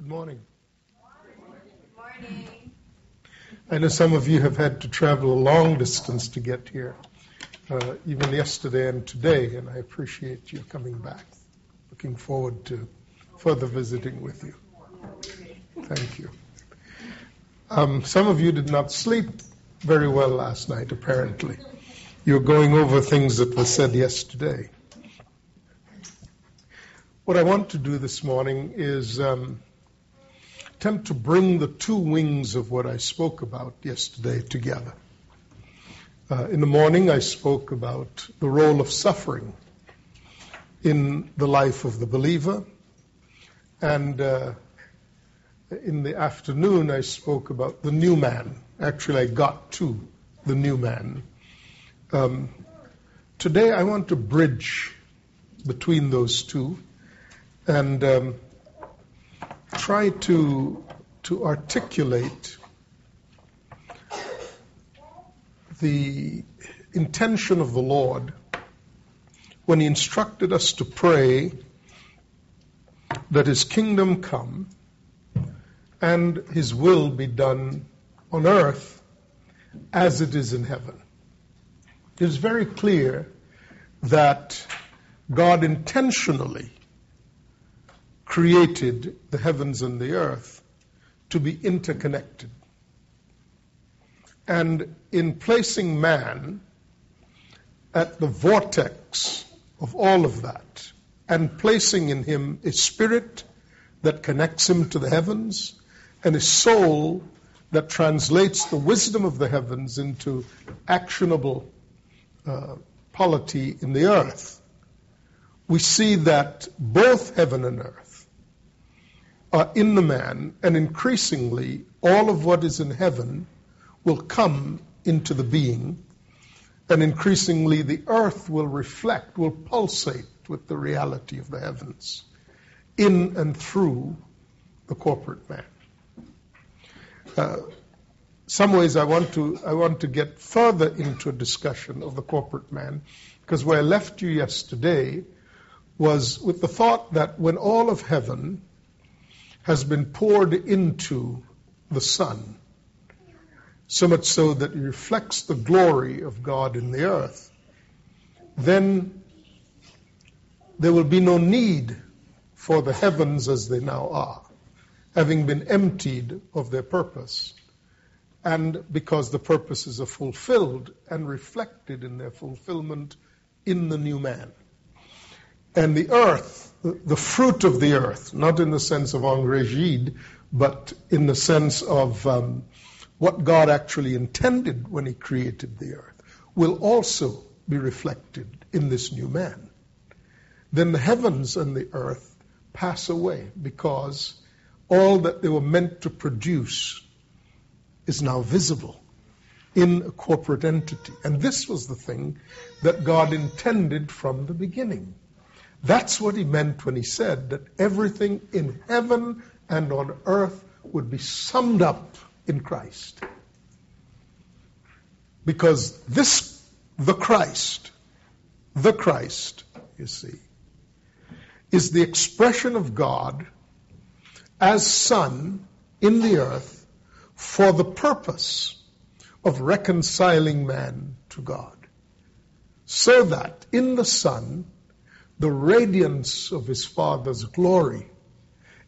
Good morning. Good morning. I know some of you have had to travel a long distance to get here, uh, even yesterday and today, and I appreciate you coming back. Looking forward to further visiting with you. Thank you. Um, some of you did not sleep very well last night, apparently. You're going over things that were said yesterday. What I want to do this morning is um, attempt to bring the two wings of what I spoke about yesterday together. Uh, in the morning, I spoke about the role of suffering in the life of the believer, and uh, in the afternoon, I spoke about the new man. Actually, I got to the new man. Um, today, I want to bridge between those two and um, try to to articulate the intention of the Lord when He instructed us to pray that His kingdom come and His will be done on earth as it is in heaven. It is very clear that God intentionally created the heavens and the earth to be interconnected. And in placing man at the vortex of all of that, and placing in him a spirit that connects him to the heavens, and a soul that translates the wisdom of the heavens into actionable uh, polity in the earth, we see that both heaven and earth are in the man, and increasingly all of what is in heaven will come into the being, and increasingly the earth will reflect, will pulsate with the reality of the heavens in and through the corporate man. Uh, some ways I want to I want to get further into a discussion of the corporate man because where I left you yesterday was with the thought that when all of heaven has been poured into the Son, so much so that it reflects the glory of God in the earth, then there will be no need for the heavens as they now are, having been emptied of their purpose. And because the purposes are fulfilled and reflected in their fulfillment in the new man. And the earth the fruit of the earth, not in the sense of engrais but in the sense of um, what God actually intended when He created the earth, will also be reflected in this new man. Then the heavens and the earth pass away because all that they were meant to produce is now visible in a corporate entity. And this was the thing that God intended from the beginning. That's what he meant when he said that everything in heaven and on earth would be summed up in Christ. Because this, the Christ, the Christ, you see, is the expression of God as Son in the earth for the purpose of reconciling man to God. So that in the Son, the radiance of his Father's glory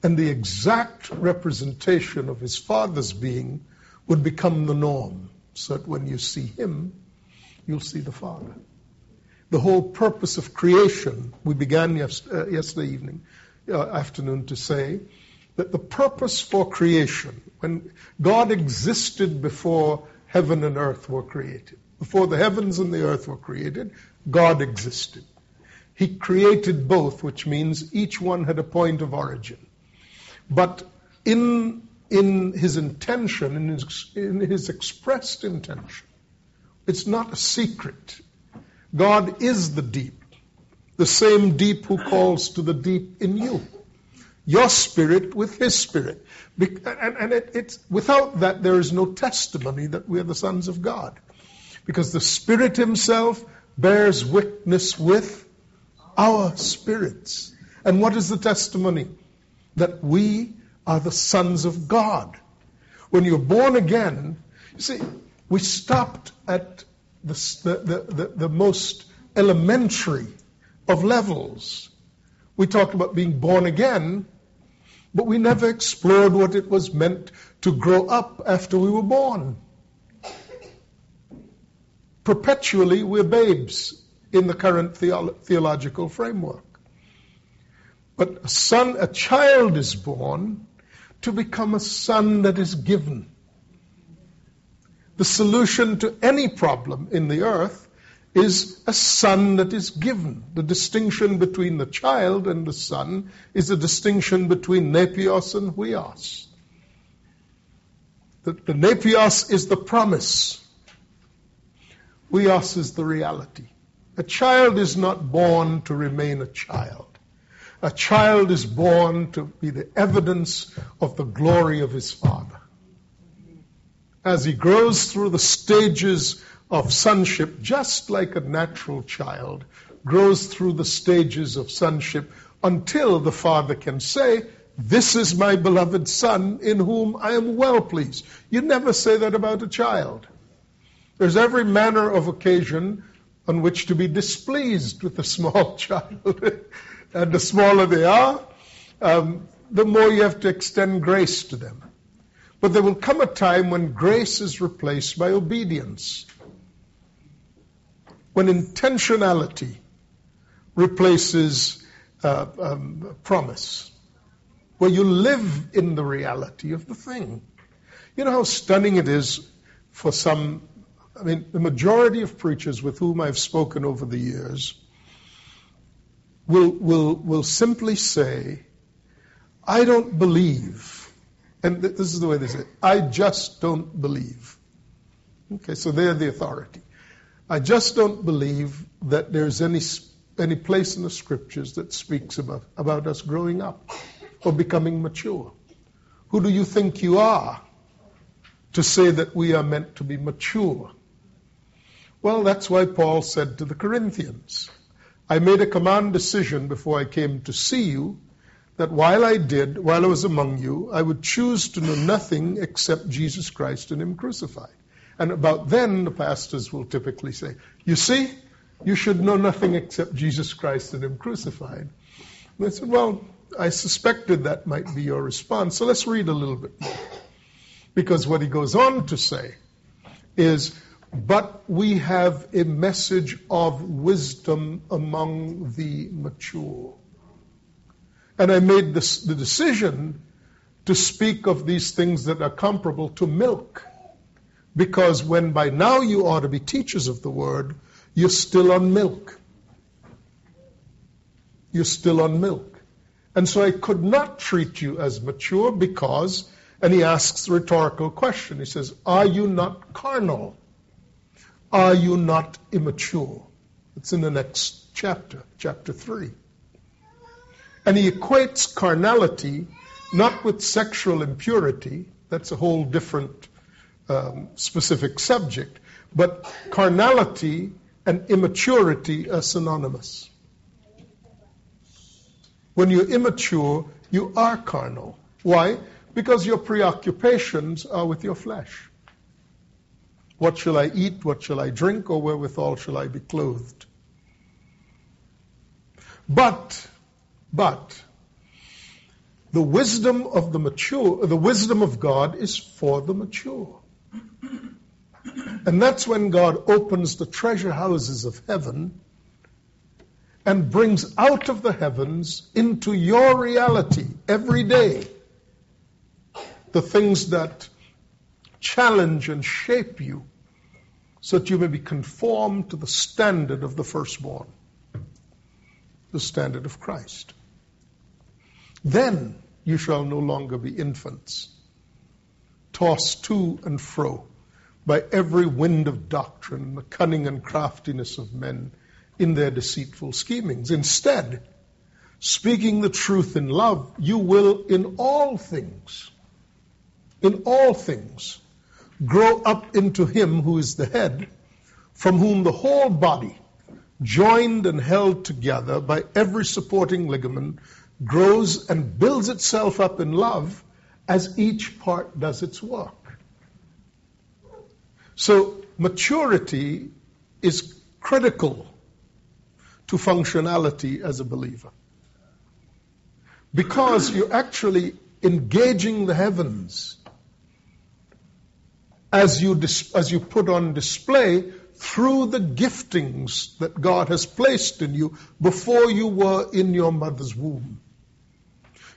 and the exact representation of his Father's being would become the norm, so that when you see him, you'll see the Father. The whole purpose of creation, we began uh, yesterday evening, uh, afternoon to say, that the purpose for creation, when God existed before heaven and earth were created, before the heavens and the earth were created, God existed. He created both, which means each one had a point of origin. But in, in his intention, in his, in his expressed intention, it's not a secret. God is the deep, the same deep who calls to the deep in you. Your spirit with his spirit. And, and it, it's, without that, there is no testimony that we are the sons of God. Because the Spirit Himself bears witness with our spirits. And what is the testimony? That we are the sons of God. When you're born again, you see, we stopped at the, the, the, the most elementary of levels. We talked about being born again, but we never explored what it was meant to grow up after we were born. Perpetually, we're babes in the current theolo- theological framework. But a son, a child is born to become a son that is given. The solution to any problem in the earth is a son that is given. The distinction between the child and the son is a distinction between nepios and huios. The, the nepios is the promise. Huios is the reality. A child is not born to remain a child. A child is born to be the evidence of the glory of his father. As he grows through the stages of sonship, just like a natural child grows through the stages of sonship until the father can say, This is my beloved son in whom I am well pleased. You never say that about a child. There's every manner of occasion on which to be displeased with a small child. and the smaller they are, um, the more you have to extend grace to them. But there will come a time when grace is replaced by obedience when intentionality replaces uh, um, promise, where you live in the reality of the thing. You know how stunning it is for some, I mean, the majority of preachers with whom I've spoken over the years will, will, will simply say, I don't believe. And this is the way they say it, I just don't believe. Okay, so they're the authority. I just don't believe that there's any, any place in the scriptures that speaks about, about us growing up or becoming mature. Who do you think you are to say that we are meant to be mature? Well, that's why Paul said to the Corinthians, I made a command decision before I came to see you that while I did, while I was among you, I would choose to know nothing except Jesus Christ and Him crucified. And about then, the pastors will typically say, You see, you should know nothing except Jesus Christ and Him crucified. And I said, Well, I suspected that might be your response. So let's read a little bit more. Because what he goes on to say is, But we have a message of wisdom among the mature. And I made this, the decision to speak of these things that are comparable to milk because when by now you ought to be teachers of the word, you're still on milk. You're still on milk. And so I could not treat you as mature because, and he asks the rhetorical question. He says, Are you not carnal? Are you not immature? It's in the next chapter, chapter 3. And he equates carnality not with sexual impurity, that's a whole different um, specific subject, but carnality and immaturity are synonymous. When you're immature, you are carnal. Why? Because your preoccupations are with your flesh. What shall I eat? What shall I drink? Or wherewithal shall I be clothed? But, but, the wisdom of the mature, the wisdom of God is for the mature. And that's when God opens the treasure houses of heaven and brings out of the heavens into your reality every day the things that challenge and shape you so that you may be conformed to the standard of the firstborn, the standard of Christ. Then you shall no longer be infants, tossed to and fro by every wind of doctrine, the cunning and craftiness of men in their deceitful schemings. Instead, speaking the truth in love, you will in all things, in all things, grow up into Him who is the head, from whom the whole body, joined and held together by every supporting ligament, grows and builds itself up in love as each part does its work. So, maturity is critical to functionality as a believer. Because you're actually engaging the heavens as you, dis- as you put on display through the giftings that God has placed in you before you were in your mother's womb.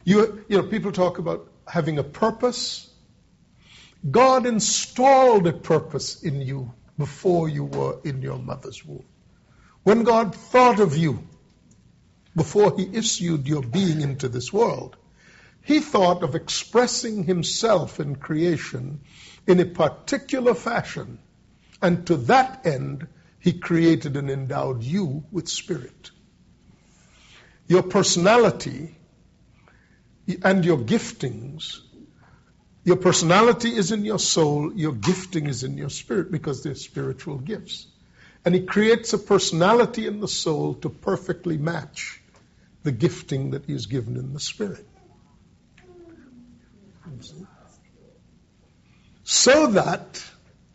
You, you know, people talk about having a purpose. God installed a purpose in you before you were in your mother's womb. When God thought of you before He issued your being into this world, He thought of expressing Himself in creation in a particular fashion. And to that end, He created and endowed you with spirit. Your personality and your giftings. Your personality is in your soul, your gifting is in your spirit because they're spiritual gifts. And He creates a personality in the soul to perfectly match the gifting that He given in the spirit. So that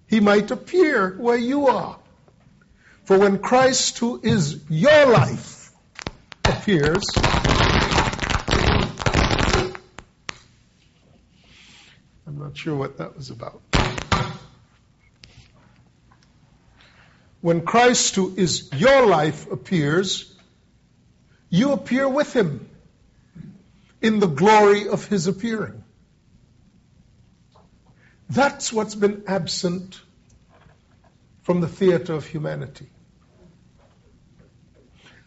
He might appear where you are. For when Christ, who is your life, appears, I'm not sure what that was about. When Christ, who is your life, appears, you appear with him in the glory of his appearing. That's what's been absent from the theater of humanity.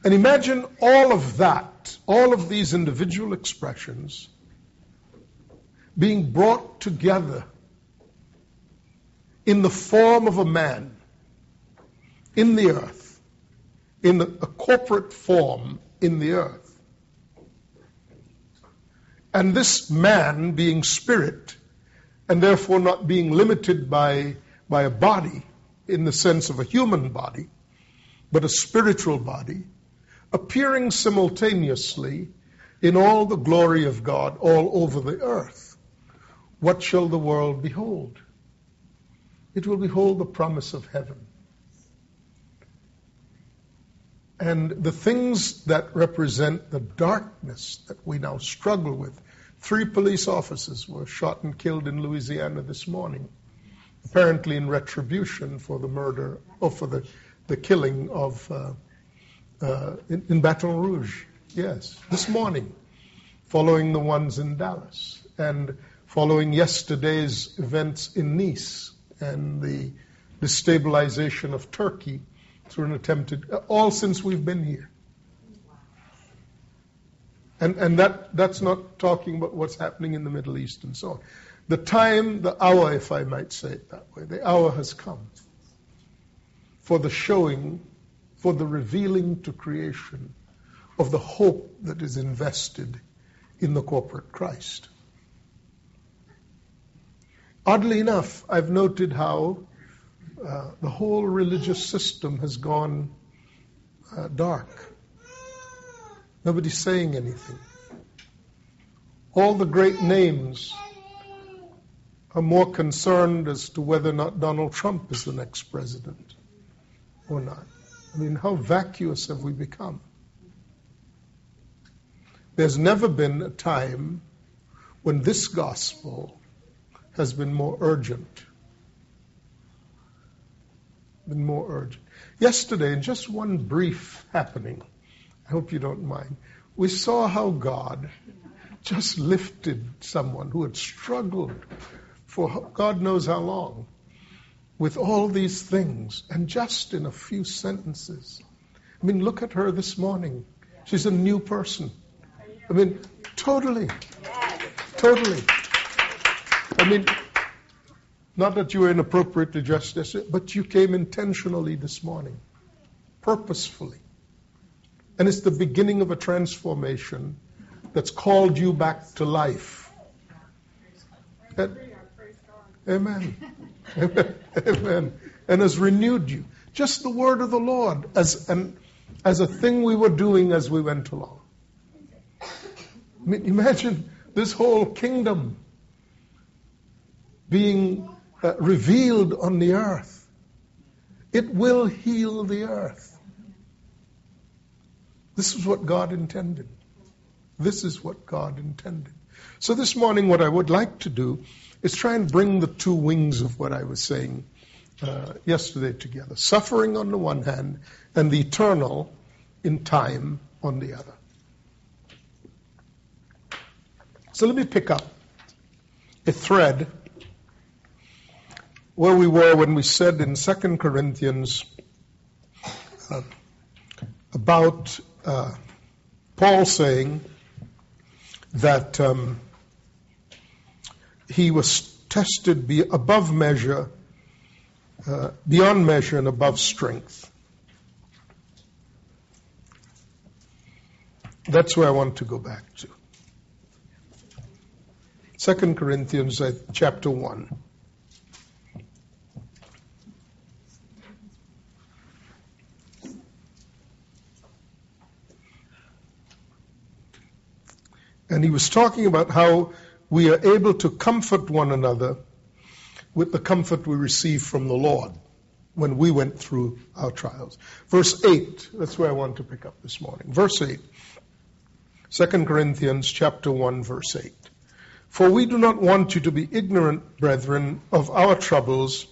And imagine all of that, all of these individual expressions being brought together in the form of a man in the earth, in a corporate form in the earth. And this man being spirit, and therefore not being limited by, by a body in the sense of a human body, but a spiritual body, appearing simultaneously in all the glory of God all over the earth. What shall the world behold? It will behold the promise of heaven. And the things that represent the darkness that we now struggle with. Three police officers were shot and killed in Louisiana this morning, apparently in retribution for the murder or for the, the killing of uh, uh, in, in Baton Rouge. Yes, this morning, following the ones in Dallas. And following yesterday's events in Nice and the destabilization of Turkey through an attempted, all since we've been here. And, and that, that's not talking about what's happening in the Middle East and so on. The time, the hour, if I might say it that way, the hour has come for the showing, for the revealing to creation of the hope that is invested in the corporate Christ. Oddly enough, I've noted how uh, the whole religious system has gone uh, dark. Nobody's saying anything. All the great names are more concerned as to whether or not Donald Trump is the next president or not. I mean, how vacuous have we become? There's never been a time when this gospel has been more urgent. Been more urgent. Yesterday, in just one brief happening, I hope you don't mind, we saw how God just lifted someone who had struggled for God knows how long with all these things, and just in a few sentences. I mean, look at her this morning. She's a new person. I mean, totally. Totally. I mean, not that you were inappropriately dressed, but you came intentionally this morning, purposefully. And it's the beginning of a transformation that's called you back to life. Amen. amen. Amen. And has renewed you. Just the word of the Lord as, an, as a thing we were doing as we went along. Imagine this whole kingdom being uh, revealed on the earth. It will heal the earth. This is what God intended. This is what God intended. So this morning, what I would like to do is try and bring the two wings of what I was saying uh, yesterday together. Suffering on the one hand, and the eternal in time on the other. So let me pick up a thread where we were when we said in 2 Corinthians uh, about uh, Paul saying that um, he was tested be above measure, uh, beyond measure, and above strength. That's where I want to go back to. 2 Corinthians uh, chapter 1. And he was talking about how we are able to comfort one another with the comfort we receive from the Lord when we went through our trials. Verse 8, that's where I want to pick up this morning. Verse 8. 2 Corinthians chapter 1 verse 8. For we do not want you to be ignorant, brethren, of our troubles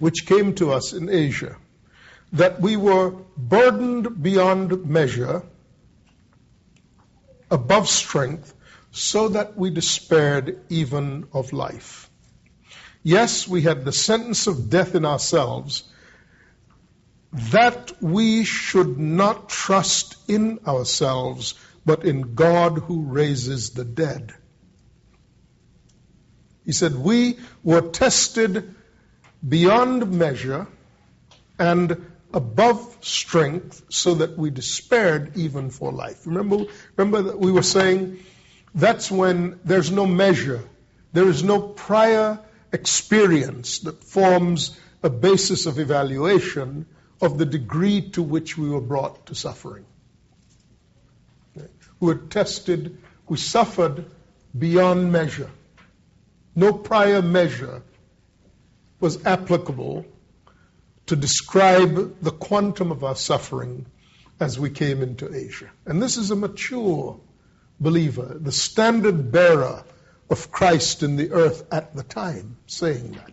which came to us in Asia, that we were burdened beyond measure, above strength, so that we despaired even of life. Yes, we had the sentence of death in ourselves, that we should not trust in ourselves, but in God who raises the dead. He said, We were tested beyond measure and above strength so that we despaired even for life. Remember, remember that we were saying that's when there's no measure, there is no prior experience that forms a basis of evaluation of the degree to which we were brought to suffering. We were tested, we suffered beyond measure. No prior measure was applicable to describe the quantum of our suffering as we came into Asia. And this is a mature believer, the standard bearer of Christ in the earth at the time, saying that.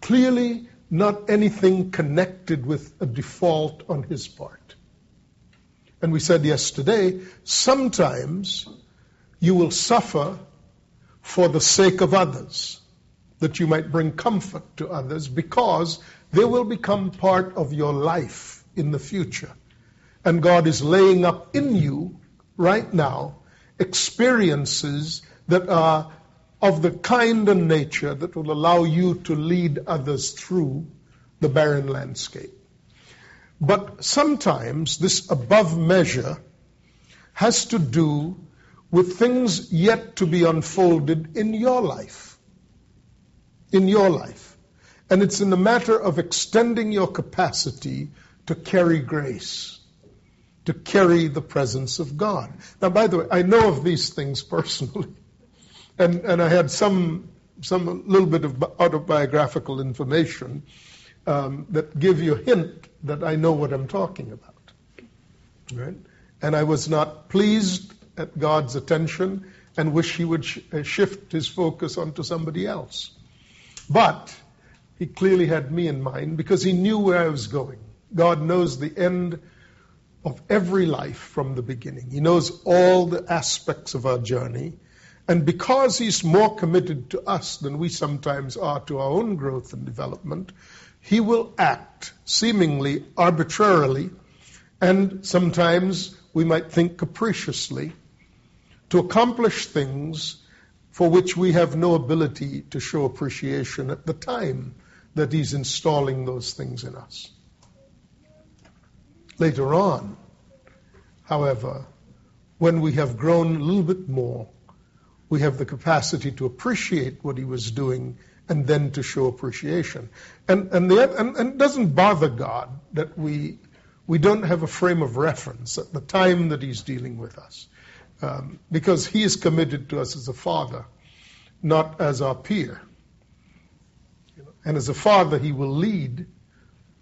Clearly, not anything connected with a default on his part. And we said yesterday, sometimes you will suffer for the sake of others, that you might bring comfort to others because they will become part of your life in the future. And God is laying up in you right now experiences that are of the kind and nature that will allow you to lead others through the barren landscape. But sometimes this above measure has to do with things yet to be unfolded in your life. In your life. And it's in the matter of extending your capacity to carry grace, to carry the presence of God. Now, by the way, I know of these things personally. And, and I had some, some little bit of autobiographical information um, that give you a hint that I know what I'm talking about. Right? And I was not pleased at God's attention and wish he would sh- shift his focus onto somebody else. But he clearly had me in mind because he knew where I was going. God knows the end of every life from the beginning. He knows all the aspects of our journey. And because he's more committed to us than we sometimes are to our own growth and development, he will act seemingly arbitrarily and sometimes we might think capriciously to accomplish things for which we have no ability to show appreciation at the time that He's installing those things in us. Later on, however, when we have grown a little bit more, we have the capacity to appreciate what He was doing and then to show appreciation. And, and, the, and, and it doesn't bother God that we, we don't have a frame of reference at the time that He's dealing with us um, because he is committed to us as a father, not as our peer. And as a father, he will lead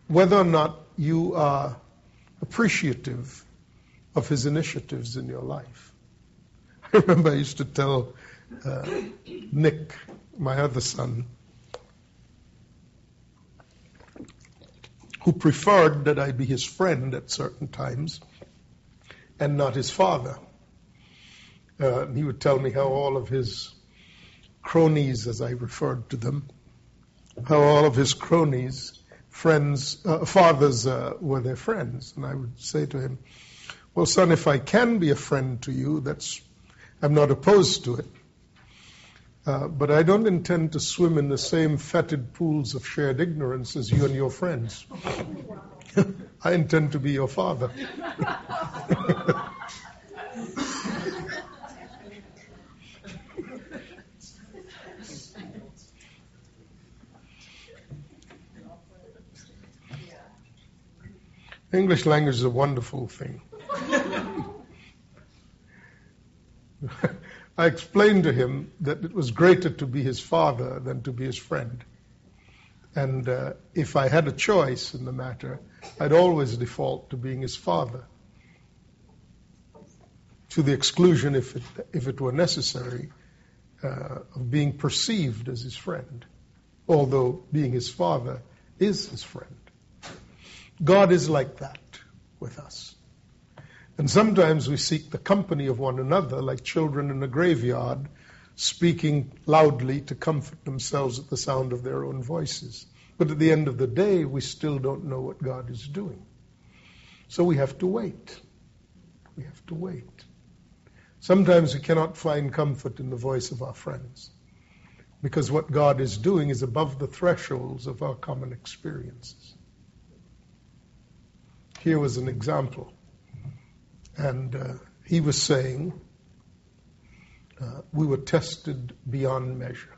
whether or not you are appreciative of his initiatives in your life. I remember I used to tell uh, Nick, my other son, who preferred that I be his friend at certain times and not his father. Uh, he would tell me how all of his cronies, as I referred to them, how all of his cronies, friends, uh, fathers uh, were their friends. And I would say to him, Well, son, if I can be a friend to you, that's, I'm not opposed to it. Uh, but I don't intend to swim in the same fetid pools of shared ignorance as you and your friends. I intend to be your father. English language is a wonderful thing. I explained to him that it was greater to be his father than to be his friend. And uh, if I had a choice in the matter, I'd always default to being his father, to the exclusion, if it, if it were necessary, uh, of being perceived as his friend, although being his father is his friend. God is like that with us. And sometimes we seek the company of one another, like children in a graveyard, speaking loudly to comfort themselves at the sound of their own voices. But at the end of the day, we still don't know what God is doing. So we have to wait. We have to wait. Sometimes we cannot find comfort in the voice of our friends because what God is doing is above the thresholds of our common experiences. Here was an example. And uh, he was saying, uh, we were tested beyond measure.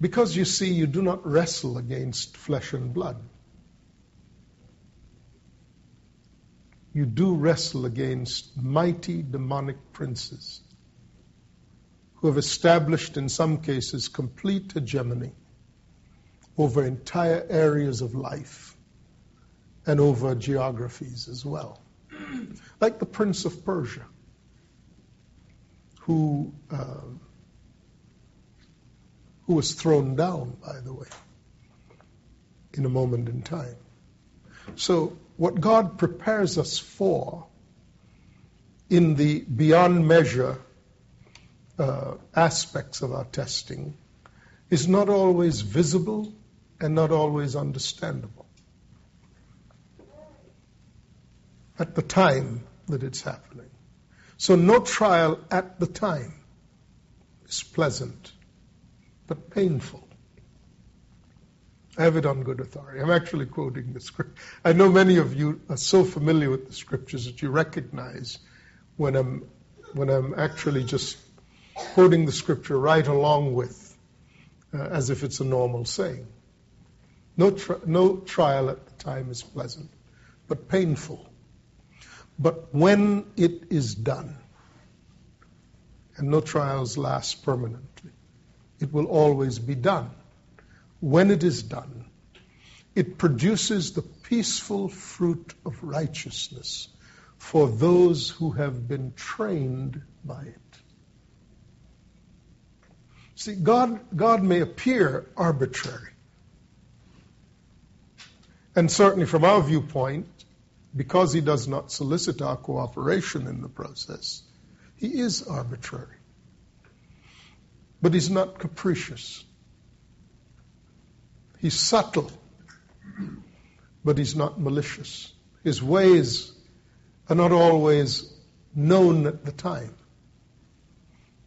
Because you see, you do not wrestle against flesh and blood. You do wrestle against mighty demonic princes who have established, in some cases, complete hegemony over entire areas of life and over geographies as well. Like the Prince of Persia, who, uh, who was thrown down, by the way, in a moment in time. So, what God prepares us for in the beyond measure uh, aspects of our testing is not always visible and not always understandable. At the time that it's happening. So no trial at the time is pleasant, but painful. I have it on good authority. I'm actually quoting the script. I know many of you are so familiar with the scriptures that you recognize when I'm when I'm actually just quoting the scripture right along with, uh, as if it's a normal saying. No, tri- no trial at the time is pleasant, but painful. But when it is done, and no trials last permanently, it will always be done. When it is done, it produces the peaceful fruit of righteousness for those who have been trained by it. See, God, God may appear arbitrary. And certainly from our viewpoint, because he does not solicit our cooperation in the process, he is arbitrary. But he's not capricious. He's subtle, but he's not malicious. His ways are not always known at the time,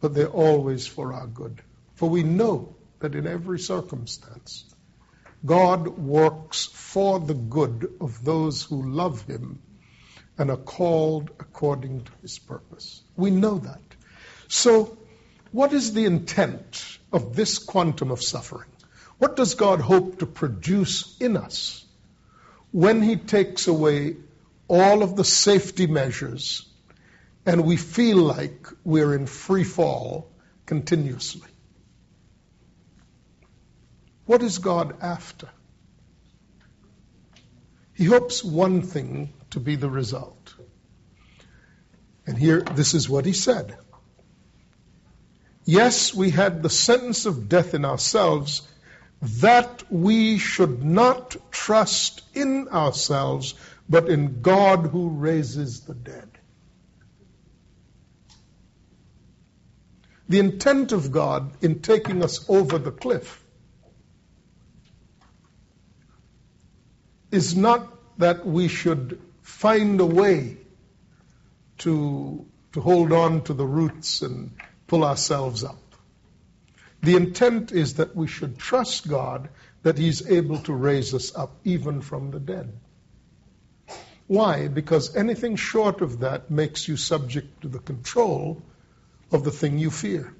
but they're always for our good. For we know that in every circumstance, God works for the good of those who love him and are called according to his purpose. We know that. So, what is the intent of this quantum of suffering? What does God hope to produce in us when he takes away all of the safety measures and we feel like we're in free fall continuously? What is God after? He hopes one thing to be the result. And here, this is what he said. Yes, we had the sentence of death in ourselves, that we should not trust in ourselves, but in God who raises the dead. The intent of God in taking us over the cliff is not that we should find a way to, to hold on to the roots and pull ourselves up. The intent is that we should trust God that He's able to raise us up even from the dead. Why? Because anything short of that makes you subject to the control of the thing you fear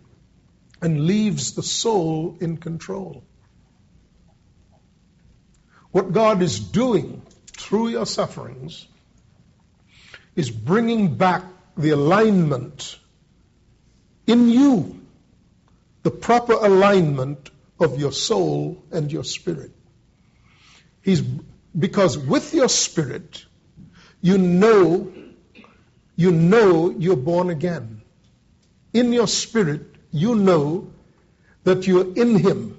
and leaves the soul in control. What God is doing through your sufferings is bringing back the alignment in you, the proper alignment of your soul and your spirit. He's, because with your spirit, you know, you know you're born again. In your spirit, you know that you're in Him.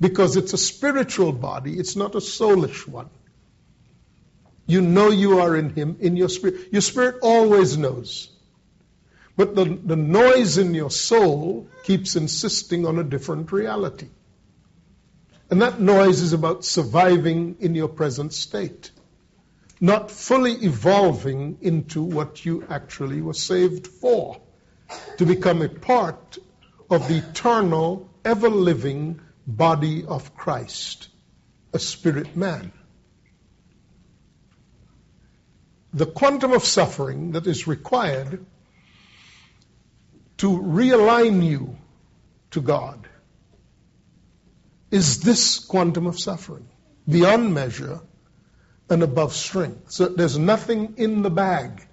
Because it's a spiritual body, it's not a soulish one. You know you are in Him, in your spirit. Your spirit always knows. But the, the noise in your soul keeps insisting on a different reality. And that noise is about surviving in your present state, not fully evolving into what you actually were saved for, to become a part of the eternal, ever living body of Christ, a spirit man. The quantum of suffering that is required to realign you to God is this quantum of suffering, beyond measure and above strength. So there's nothing in the bag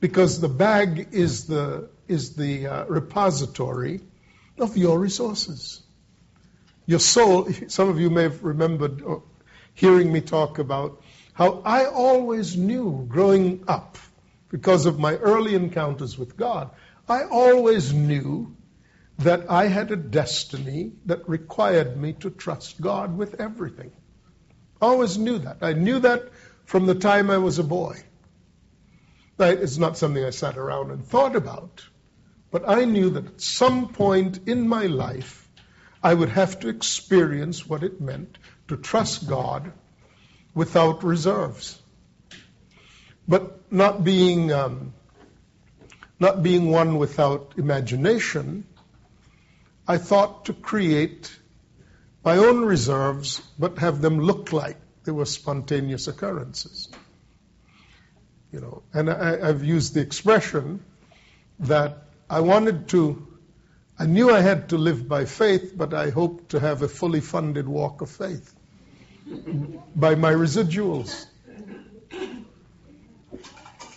because the bag is the, is the uh, repository of your resources. Your soul, some of you may have remembered uh, hearing me talk about how I always knew growing up, because of my early encounters with God, I always knew that I had a destiny that required me to trust God with everything. I always knew that. I knew that from the time I was a boy. It's not something I sat around and thought about, but I knew that at some point in my life, I would have to experience what it meant to trust God without reserves. But not being um, not being one without imagination, I thought to create my own reserves, but have them look like they were spontaneous occurrences. You know, and I, have used the expression that I wanted to, I knew I had to live by faith, but I hoped to have a fully funded walk of faith by my residuals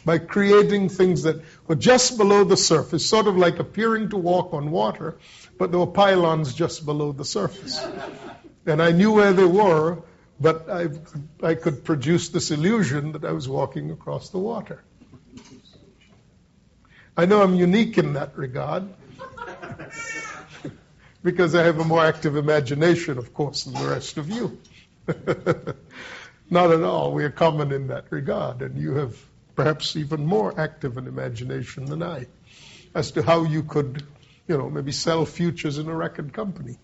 by creating things that were just below the surface, sort of like appearing to walk on water, but there were pylons just below the surface. And I knew where they were, but I, I could produce this illusion that I was walking across the water. I know I'm unique in that regard because I have a more active imagination, of course, than the rest of you. Not at all. We are common in that regard, and you have perhaps even more active an imagination than I, as to how you could, you know, maybe sell futures in a record company.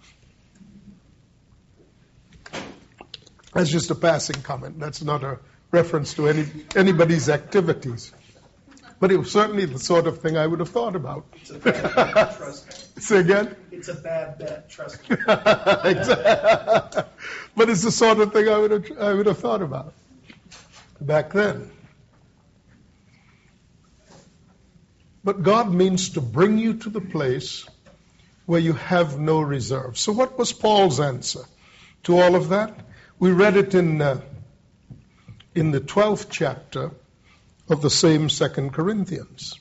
That's just a passing comment. That's not a reference to any anybody's activities. But it was certainly the sort of thing I would have thought about. It's a bad bet, trust me. Say again? It's a bad bet, trust me. exactly. But it's the sort of thing I would have, I would have thought about back then. But God means to bring you to the place where you have no reserve. So, what was Paul's answer to all of that? We read it in, uh, in the 12th chapter of the same Second Corinthians.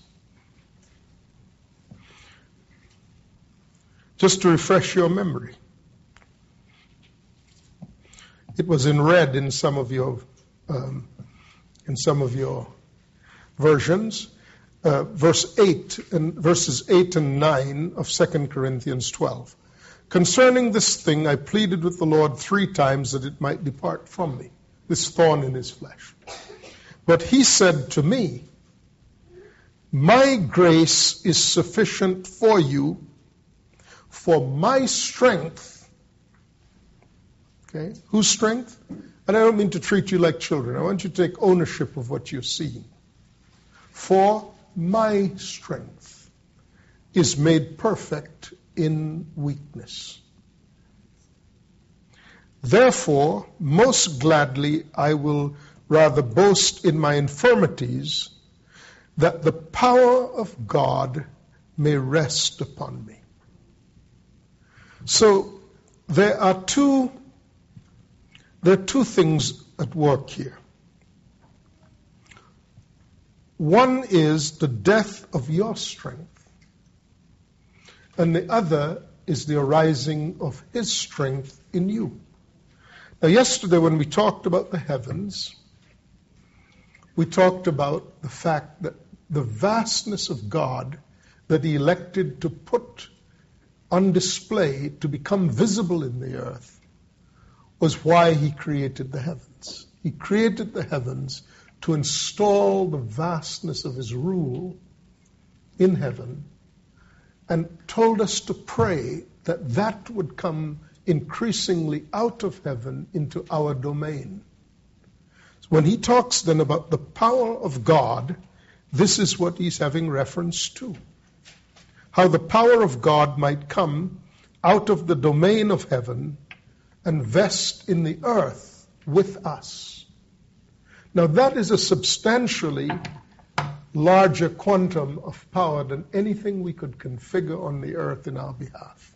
Just to refresh your memory. It was in red in some of your um, in some of your versions. Uh, verse 8 and verses 8 and 9 of 2 Corinthians 12. Concerning this thing, I pleaded with the Lord three times that it might depart from me, this thorn in his flesh. But he said to me, My grace is sufficient for you, for my strength. Okay, whose strength? And I don't mean to treat you like children. I want you to take ownership of what you're seeing. For my strength is made perfect in weakness. Therefore, most gladly I will rather boast in my infirmities, that the power of God may rest upon me. So there are two there are two things at work here. One is the death of your strength, and the other is the arising of His strength in you. Now, yesterday, when we talked about the heavens, we talked about the fact that the vastness of God that He elected to put on display to become visible in the earth was why He created the heavens. He created the heavens to install the vastness of his rule in heaven and told us to pray that that would come increasingly out of heaven into our domain. When he talks then about the power of God, this is what he's having reference to. How the power of God might come out of the domain of heaven and vest in the earth with us. Now, that is a substantially larger quantum of power than anything we could configure on the earth in our behalf.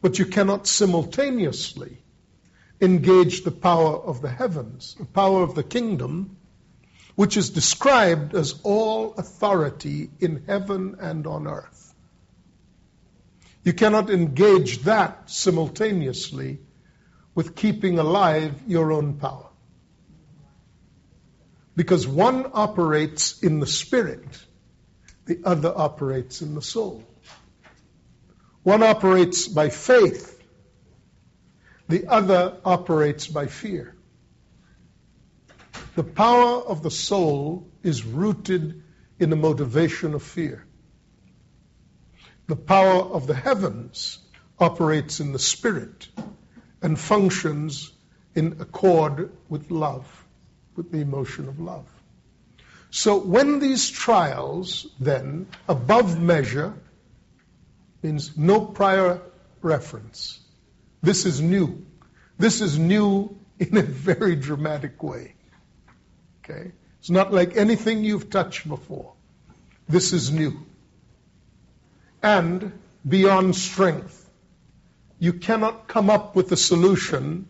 But you cannot simultaneously engage the power of the heavens, the power of the kingdom, which is described as all authority in heaven and on earth. You cannot engage that simultaneously with keeping alive your own power. Because one operates in the spirit, the other operates in the soul. One operates by faith, the other operates by fear. The power of the soul is rooted in the motivation of fear. The power of the heavens operates in the spirit and functions in accord with love with the emotion of love. So when these trials, then, above measure, means no prior reference. This is new. This is new in a very dramatic way. Okay? It's not like anything you've touched before. This is new. And beyond strength. You cannot come up with a solution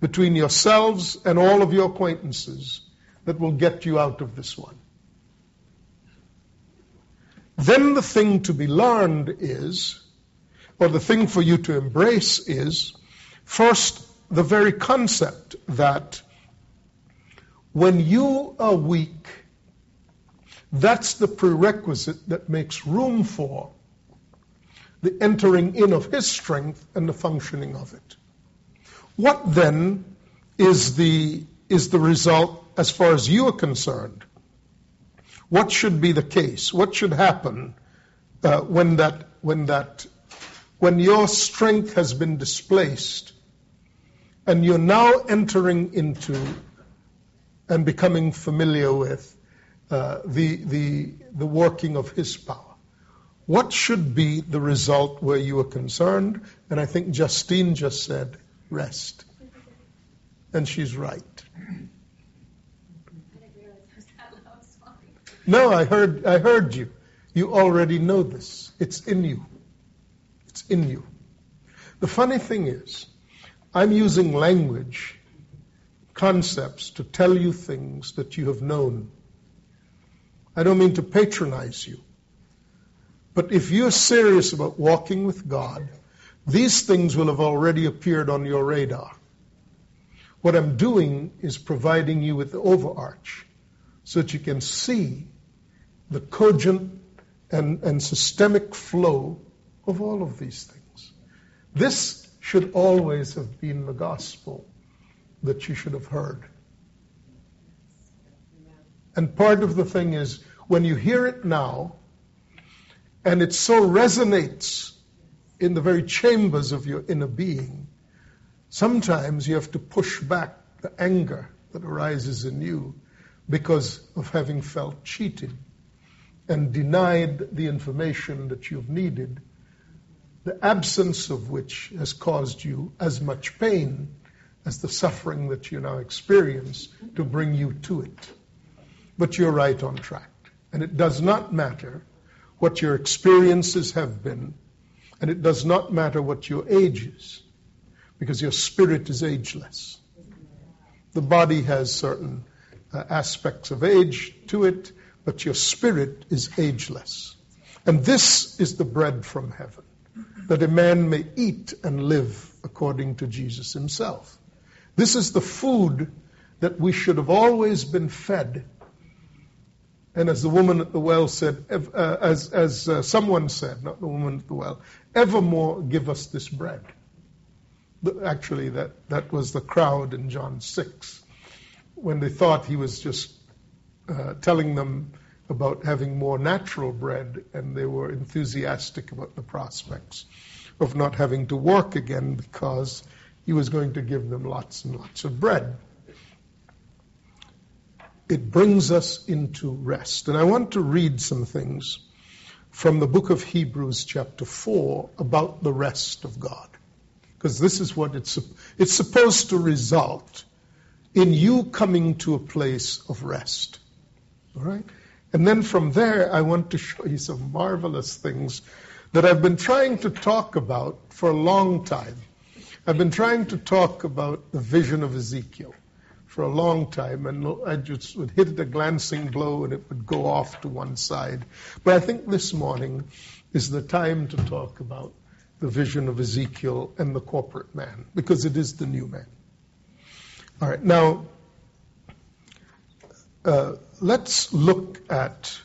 between yourselves and all of your acquaintances that will get you out of this one. Then the thing to be learned is, or the thing for you to embrace is, first, the very concept that when you are weak, that's the prerequisite that makes room for the entering in of His strength and the functioning of it. What then is the, is the result as far as you are concerned? What should be the case? What should happen uh, when that, when that, when your strength has been displaced and you're now entering into and becoming familiar with uh, the, the, the working of His power? What should be the result where you are concerned? And I think Justine just said, rest. And she's right. No, I heard, I heard you. You already know this. It's in you. It's in you. The funny thing is, I'm using language, concepts to tell you things that you have known. I don't mean to patronize you. But if you're serious about walking with God, these things will have already appeared on your radar. What I'm doing is providing you with the overarch so that you can see the cogent and, and systemic flow of all of these things. This should always have been the gospel that you should have heard. And part of the thing is when you hear it now, and it so resonates in the very chambers of your inner being, sometimes you have to push back the anger that arises in you because of having felt cheated and denied the information that you've needed, the absence of which has caused you as much pain as the suffering that you now experience to bring you to it. But you're right on track. And it does not matter what your experiences have been, and it does not matter what your age is, because your spirit is ageless. The body has certain uh, aspects of age to it, but your spirit is ageless. And this is the bread from heaven, that a man may eat and live according to Jesus himself. This is the food that we should have always been fed. And as the woman at the well said, uh, as, as uh, someone said, not the woman at the well, evermore give us this bread. Actually, that, that was the crowd in John 6 when they thought he was just uh, telling them about having more natural bread, and they were enthusiastic about the prospects of not having to work again because he was going to give them lots and lots of bread. It brings us into rest. And I want to read some things from the book of Hebrews, chapter 4, about the rest of God. Because this is what it's, it's supposed to result in you coming to a place of rest. All right? And then from there, I want to show you some marvelous things that I've been trying to talk about for a long time. I've been trying to talk about the vision of Ezekiel for a long time, and I just would hit it a glancing blow and it would go off to one side. But I think this morning is the time to talk about the vision of Ezekiel and the corporate man, because it is the new man. All right, now uh, let's look at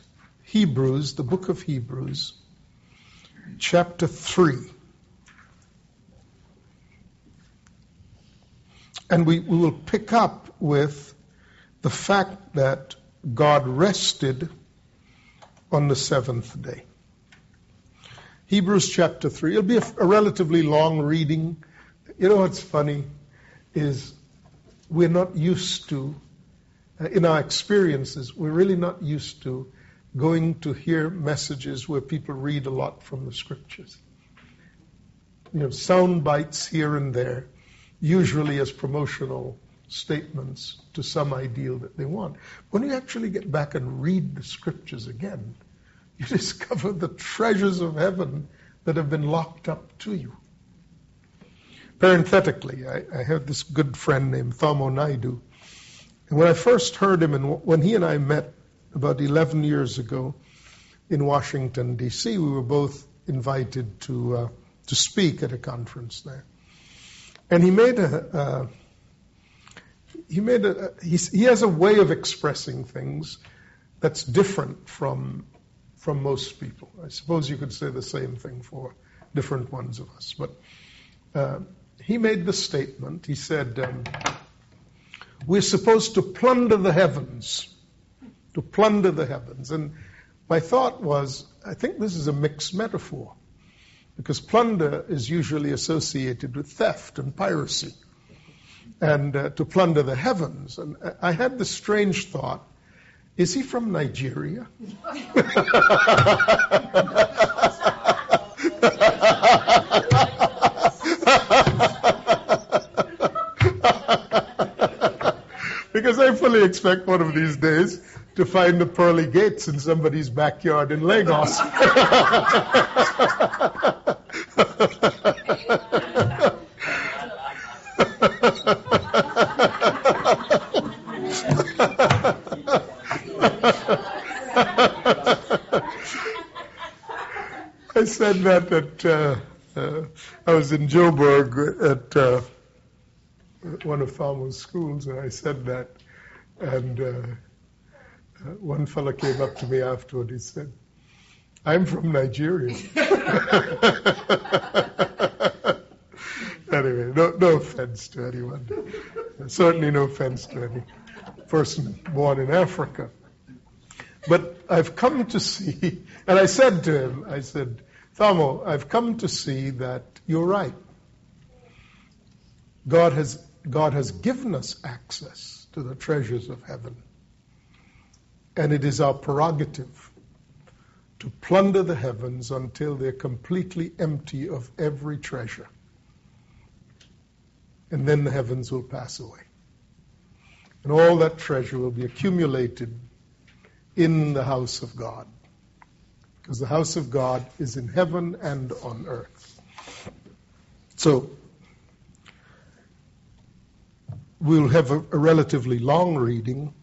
Hebrews, the book of Hebrews, chapter 3. And we, we will pick up with the fact that God rested on the seventh day. Hebrews chapter 3. It'll be a, a relatively long reading. You know what's funny is we're not used to, Uh, in our experiences, we're really not used to going to hear messages where people read a lot from the scriptures. You know, sound bites here and there, usually as promotional statements to some ideal that they want. When you actually get back and read the scriptures again, you discover the treasures of heaven that have been locked up to you. Parenthetically, I, I this good friend named Tharmo Naidoo. And when I first heard him, and when he and I met about 11 years ago in Washington, D.C., we were both invited to, uh, to speak at a conference there. And he made a, uh, he made a, he has a way of expressing things that's different from, from most people. I suppose you could say the same thing for different ones of us. But uh, he made the statement, he said, um, We're supposed to plunder the heavens. To plunder the heavens. And my thought was, I think this is a mixed metaphor. Because plunder is usually associated with theft and piracy. And uh, to plunder the heavens. And I had this strange thought is he from Nigeria? because I fully expect one of these days to find the pearly gates in somebody's backyard in Lagos. I said that at, uh, uh, I was in Joburg at uh, one of Tharmo's schools, and I said that, and uh, uh, one fellow came up to me afterward. He said, "I'm from Nigeria." anyway, no, no offense to anyone. Certainly, no offense to any person born in Africa. But I've come to see, and I said to him, I said, Tharmo, I've come to see that you're right. God has, God has given us access to the treasures of heaven. And it is our prerogative to plunder the heavens until they're completely empty of every treasure. And then the heavens will pass away. And all that treasure will be accumulated in the house of God. Because the house of God is in heaven and on earth. So, we'll have a, a relatively long reading,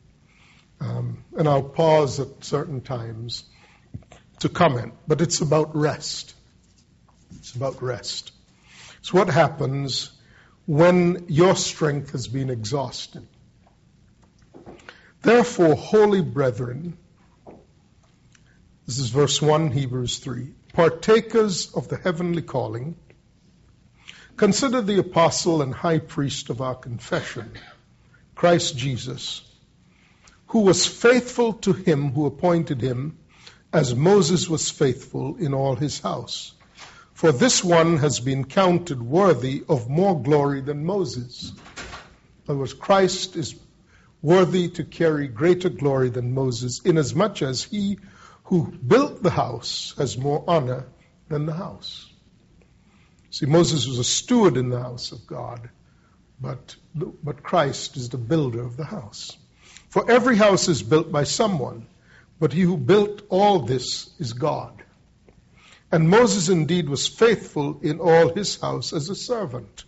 um, and I'll pause at certain times to comment, but it's about rest. It's about rest. It's what happens when your strength has been exhausted. Therefore, holy brethren, this is verse 1, Hebrews 3, partakers of the heavenly calling, consider the apostle and high priest of our confession, Christ Jesus, who was faithful to him who appointed him, as Moses was faithful in all his house. For this one has been counted worthy of more glory than Moses. In other words, Christ is worthy to carry greater glory than Moses, inasmuch as he who built the house has more honor than the house. See, Moses was a steward in the house of God, but, but Christ is the builder of the house. For every house is built by someone, but he who built all this is God. And Moses indeed was faithful in all his house as a servant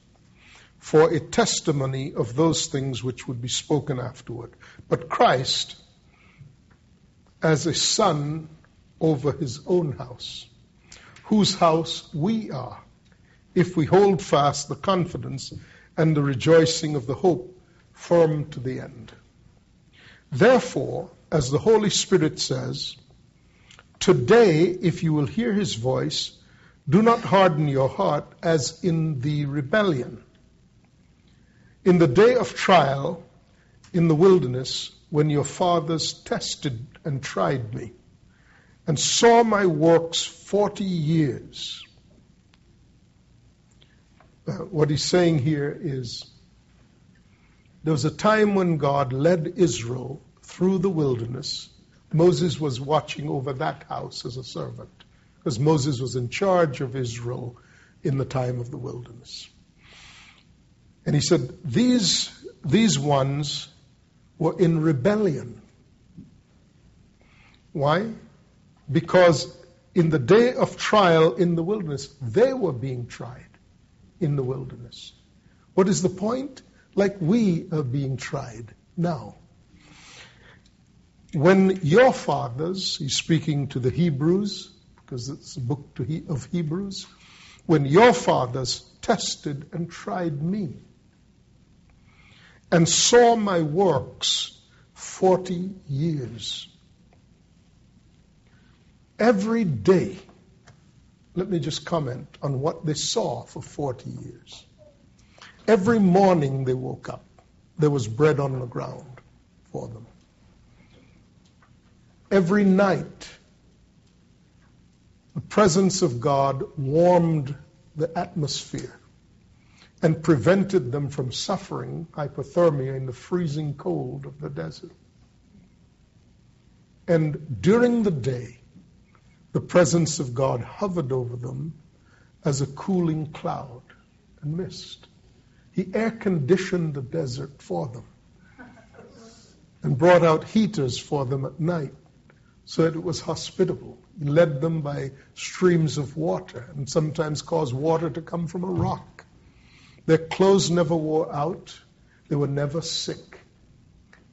for a testimony of those things which would be spoken afterward. But Christ, as a son over his own house, whose house we are, if we hold fast the confidence and the rejoicing of the hope firm to the end. Therefore, as the Holy Spirit says, Today, if you will hear his voice, do not harden your heart as in the rebellion in the day of trial in the wilderness, when your fathers tested and tried me, and saw my works 40 years. Uh, what he's saying here is there was a time when God led Israel through the wilderness. Moses was watching over that house as a servant, because Moses was in charge of Israel in the time of the wilderness. And he said, These, these ones were in rebellion. Why? Because in the day of trial in the wilderness, they were being tried in the wilderness. What is the point? Like we are being tried now. When your fathers, he's speaking to the Hebrews, because it's a book of Hebrews, when your fathers tested and tried me, and saw my works 40 years. Every day, let me just comment on what they saw for 40 years. Every morning they woke up, there was bread on the ground for them. Every night, the presence of God warmed the atmosphere and prevented them from suffering hypothermia in the freezing cold of the desert. And during the day, the presence of God hovered over them as a cooling cloud and mist. He air conditioned the desert for them and brought out heaters for them at night so that it was hospitable. He led them by streams of water and sometimes caused water to come from a rock their clothes never wore out. They were never sick.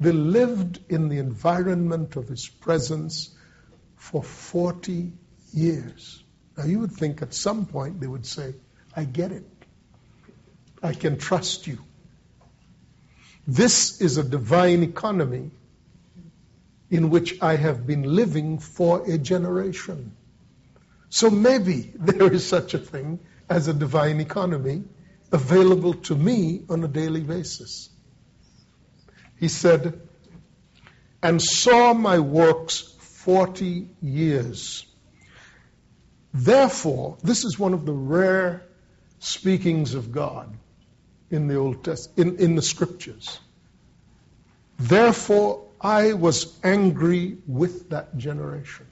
They lived in the environment of His presence for 40 years. Now, you would think at some point they would say, I get it. I can trust you. This is a divine economy in which I have been living for a generation. So maybe there is such a thing as a divine economy available to me on a daily basis. He said, and saw my works 40 years. Therefore, this is one of the rare speakings of God in the Old Testament, in, in the scriptures. Therefore, I was angry with that generation.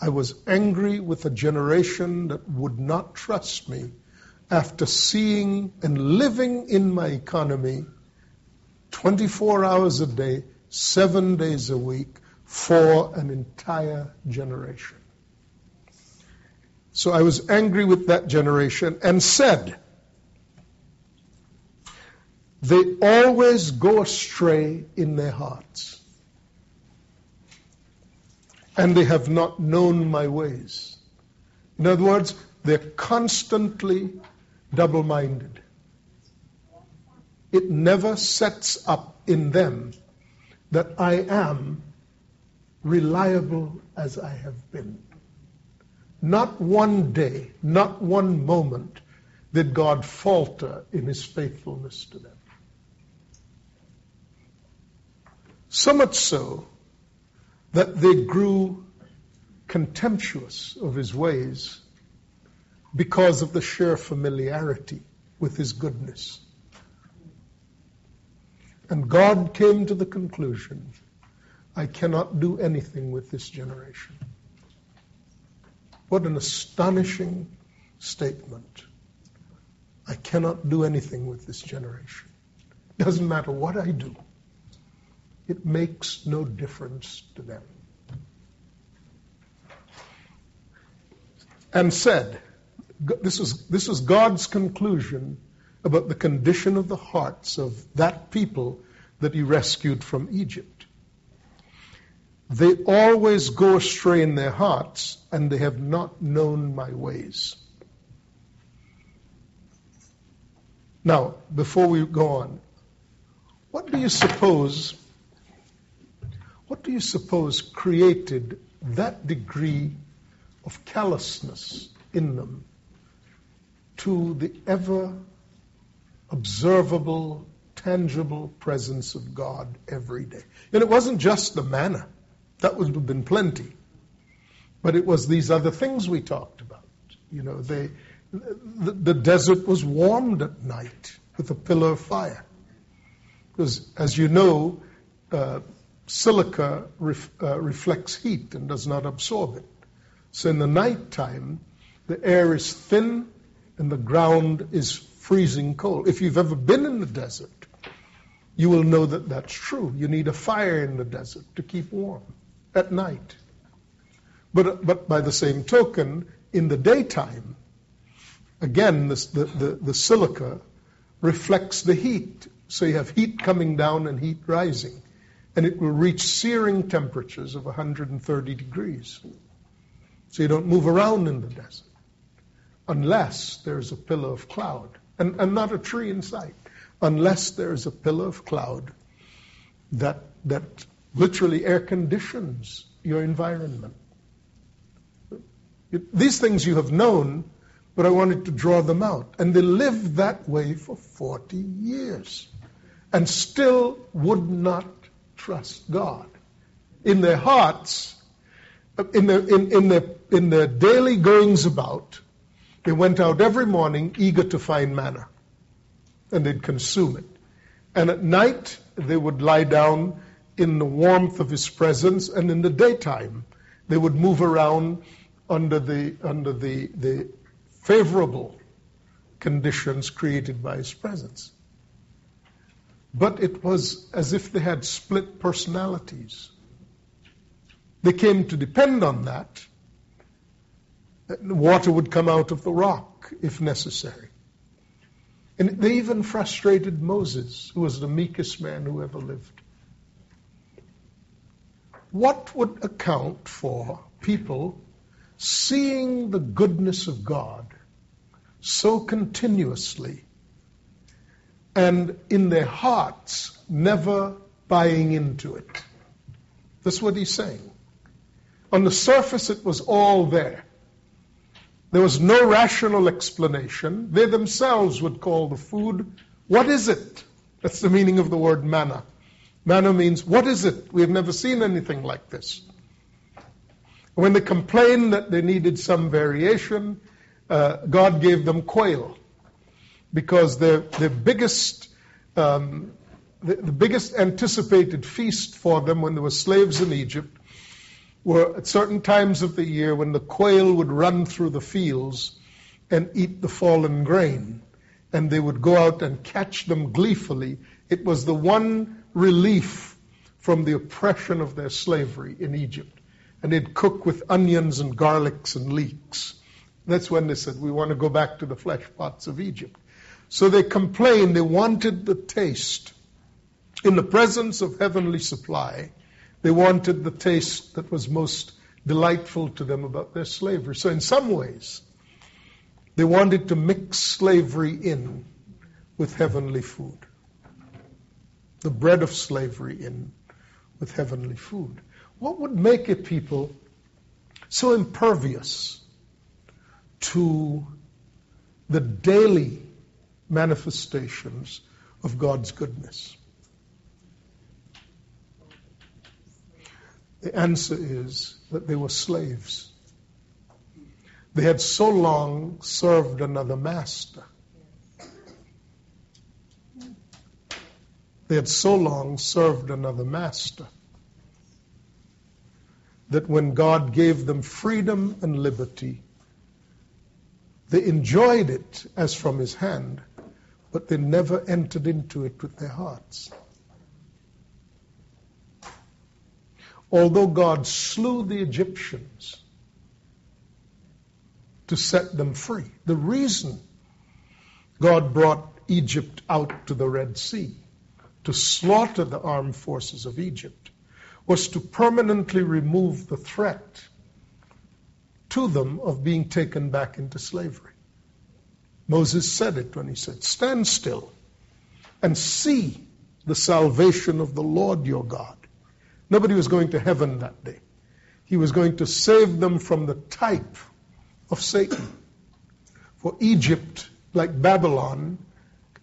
I was angry with a generation that would not trust me after seeing and living in my economy 24 hours a day, seven days a week for an entire generation. So I was angry with that generation and said, they always go astray in their hearts. And they have not known my ways. In other words, they're constantly double minded. It never sets up in them that I am reliable as I have been. Not one day, not one moment did God falter in his faithfulness to them. So much so that they grew contemptuous of his ways because of the sheer familiarity with his goodness. And God came to the conclusion I cannot do anything with this generation. What an astonishing statement. I cannot do anything with this generation. Doesn't matter what I do it makes no difference to them. And said, this is, this was God's conclusion about the condition of the hearts of that people that he rescued from Egypt. They always go astray in their hearts, and they have not known my ways. Now, before we go on, what do you suppose what do you suppose created that degree of callousness in them to the ever observable, tangible presence of God every day? And it wasn't just the manna, that would have been plenty. But it was these other things we talked about. You know, they, the, the desert was warmed at night with a pillar of fire. Because, as you know, uh, silica ref, uh, reflects heat and does not absorb it. So in the nighttime, the air is thin and the ground is freezing cold. If you've ever been in the desert, you will know that that's true. You need a fire in the desert to keep warm at night. But, but by the same token, in the daytime, again, this, the, the, the silica reflects the heat. So you have heat coming down and heat rising and it will reach searing temperatures of 130 degrees. So you don't move around in the desert unless there's a pillar of cloud and, and not a tree in sight, unless there's a pillar of cloud that, that literally air conditions your environment. It, these things you have known, but I wanted to draw them out. And they lived that way for 40 years and still would not trust God. In their hearts, in their, in, in, their, in their daily goings about, they went out every morning eager to find manna, and they'd consume it. And at night, they would lie down in the warmth of his presence, and in the daytime, they would move around under the, under the, the favorable conditions created by his presence. But it was as if they had split personalities. They came to depend on that. Water would come out of the rock if necessary. And they even frustrated Moses, who was the meekest man who ever lived. What would account for people seeing the goodness of God so continuously and in their hearts never buying into it. That's what he's saying. On the surface, it was all there. There was no rational explanation. They themselves would call the food, what is it? That's the meaning of the word manna. Manna means, what is it? We have never seen anything like this. When they complained that they needed some variation, uh, God gave them quail because their, their biggest, um, the, the biggest anticipated feast for them when they were slaves in Egypt were at certain times of the year when the quail would run through the fields and eat the fallen grain. And they would go out and catch them gleefully. It was the one relief from the oppression of their slavery in Egypt. And they'd cook with onions and garlics and leeks. That's when they said, We want to go back to the flesh pots of Egypt. So they complained, they wanted the taste. In the presence of heavenly supply, they wanted the taste that was most delightful to them about their slavery. So, in some ways, they wanted to mix slavery in with heavenly food the bread of slavery in with heavenly food. What would make a people so impervious to the daily manifestations of God's goodness? The answer is that they were slaves. They had so long served another master They had so long served another master that when God gave them freedom and liberty, they enjoyed it as from His hand, but they never entered into it with their hearts. Although God slew the Egyptians to set them free, the reason God brought Egypt out to the Red Sea to slaughter the armed forces of Egypt was to permanently remove the threat to them of being taken back into slavery. Moses said it when he said, Stand still and see the salvation of the Lord your God. Nobody was going to heaven that day. He was going to save them from the type of Satan. For Egypt, like Babylon,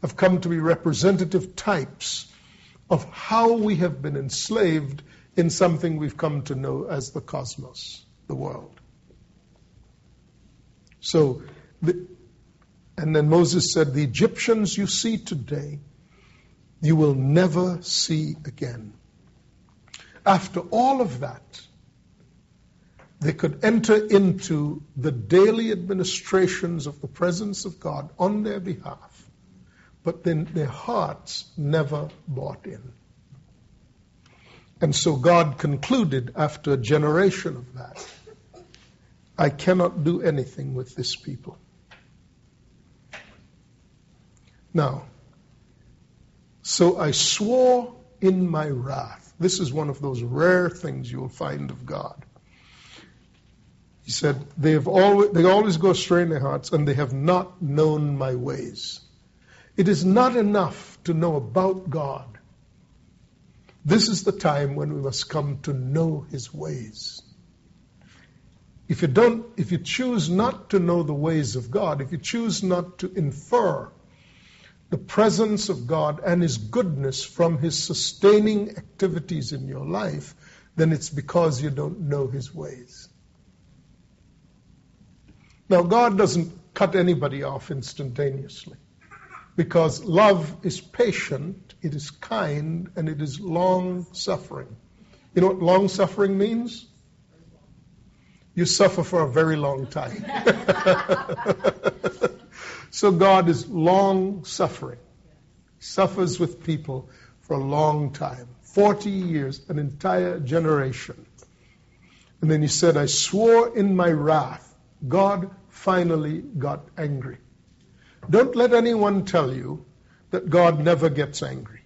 have come to be representative types of how we have been enslaved in something we've come to know as the cosmos, the world. So, the, and then Moses said, The Egyptians you see today, you will never see again. After all of that, they could enter into the daily administrations of the presence of God on their behalf but then their hearts never bought in. And so God concluded after a generation of that I cannot do anything with this people. Now, so I swore in my wrath. This is one of those rare things you will find of God. He said, they, have always, they always go astray in their hearts, and they have not known my ways. It is not enough to know about God. This is the time when we must come to know His ways. If you don't, if you choose not to know the ways of God, if you choose not to infer the presence of God and His goodness from His sustaining activities in your life, then it's because you don't know His ways. Now, God doesn't cut anybody off instantaneously because love is patient, it is kind, and it is long suffering. You know what long suffering means? You suffer for a very long time. so God is long suffering. Suffers with people for a long time 40 years, an entire generation. And then he said, I swore in my wrath. God finally got angry. Don't let anyone tell you that God never gets angry.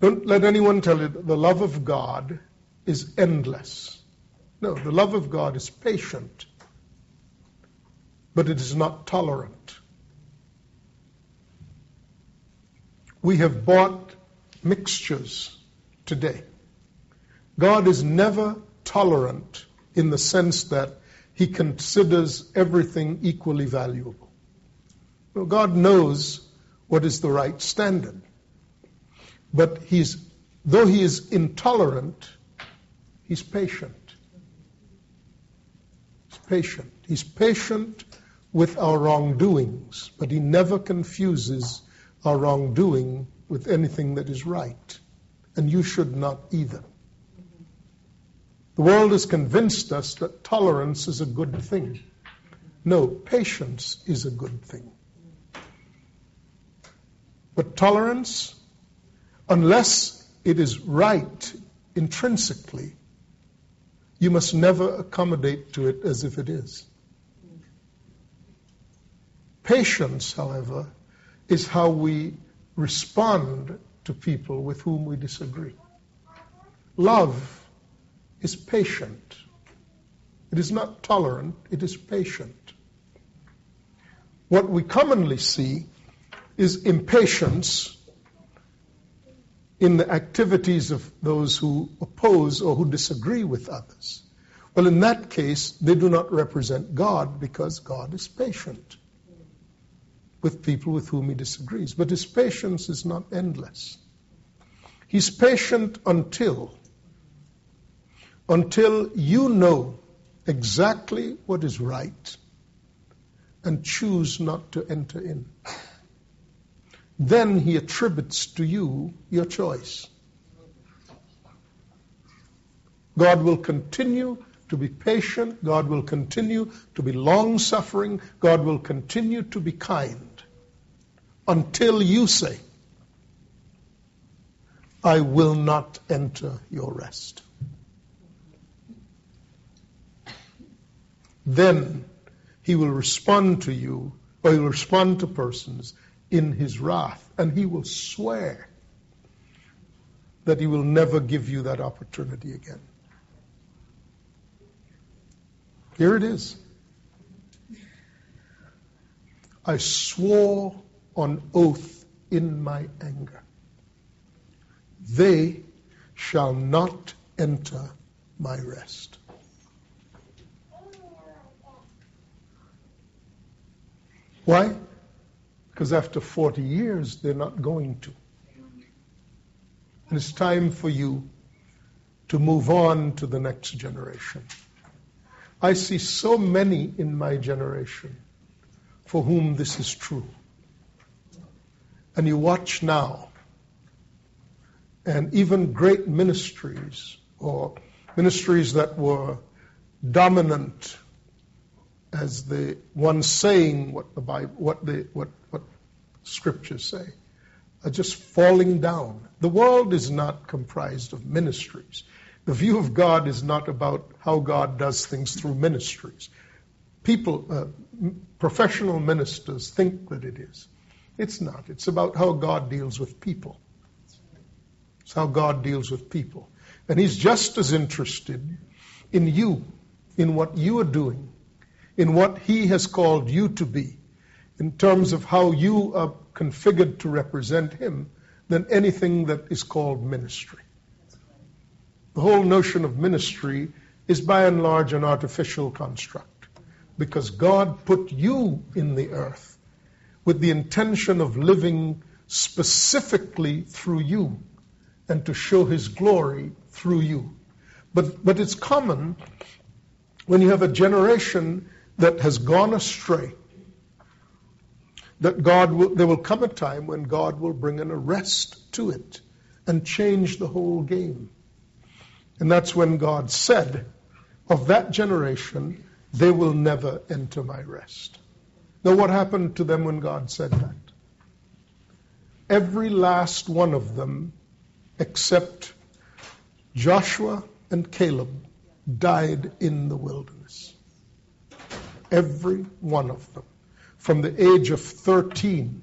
Don't let anyone tell you that the love of God is endless. No, the love of God is patient, but it is not tolerant. we have bought mixtures today. God is never tolerant in the sense that he considers everything equally valuable. Well, God knows what is the right standard. But he's, though he is intolerant, he's patient. He's patient. He's patient with our wrongdoings, but he never confuses our wrongdoing with anything that is right. And you should not either. The world has convinced us that tolerance is a good thing. No, patience is a good thing. But tolerance, unless it is right intrinsically, you must never accommodate to it as if it is. Patience, however, is how we respond to people with whom we disagree. Love is patient. It is not tolerant, it is patient. What we commonly see is impatience in the activities of those who oppose or who disagree with others. Well, in that case, they do not represent God because God is patient with people with whom he disagrees. But his patience is not endless. He's patient until until you know exactly what is right and choose not to enter in. Then he attributes to you your choice. God will continue to be patient. God will continue to be long suffering. God will continue to be kind until you say, I will not enter your rest. Then he will respond to you, or he will respond to persons in his wrath, and he will swear that he will never give you that opportunity again. Here it is. I swore on oath in my anger. They shall not enter my rest. Why? Because after 40 years, they're not going to. And it's time for you to move on to the next generation. I see so many in my generation for whom this is true. And you watch now, and even great ministries or ministries that were dominant as the one saying what the Bible, what the what what scriptures say, are just falling down. The world is not comprised of ministries. The view of God is not about how God does things through ministries. People, uh, professional ministers think that it is. It's not. It's about how God deals with people. It's how God deals with people. And He's just as interested in you, in what you are doing, in what He has called you to be, in terms of how you are configured to represent Him, than anything that is called ministry. The whole notion of ministry is by and large an artificial construct because God put you in the earth with the intention of living specifically through you and to show His glory through you. But, but it's common when you have a generation that has gone astray, that God will, there will come a time when God will bring an arrest to it and change the whole game. And that's when God said, of that generation, they will never enter my rest. Now, what happened to them when God said that? Every last one of them, except Joshua and Caleb, died in the wilderness. Every one of them. From the age of 13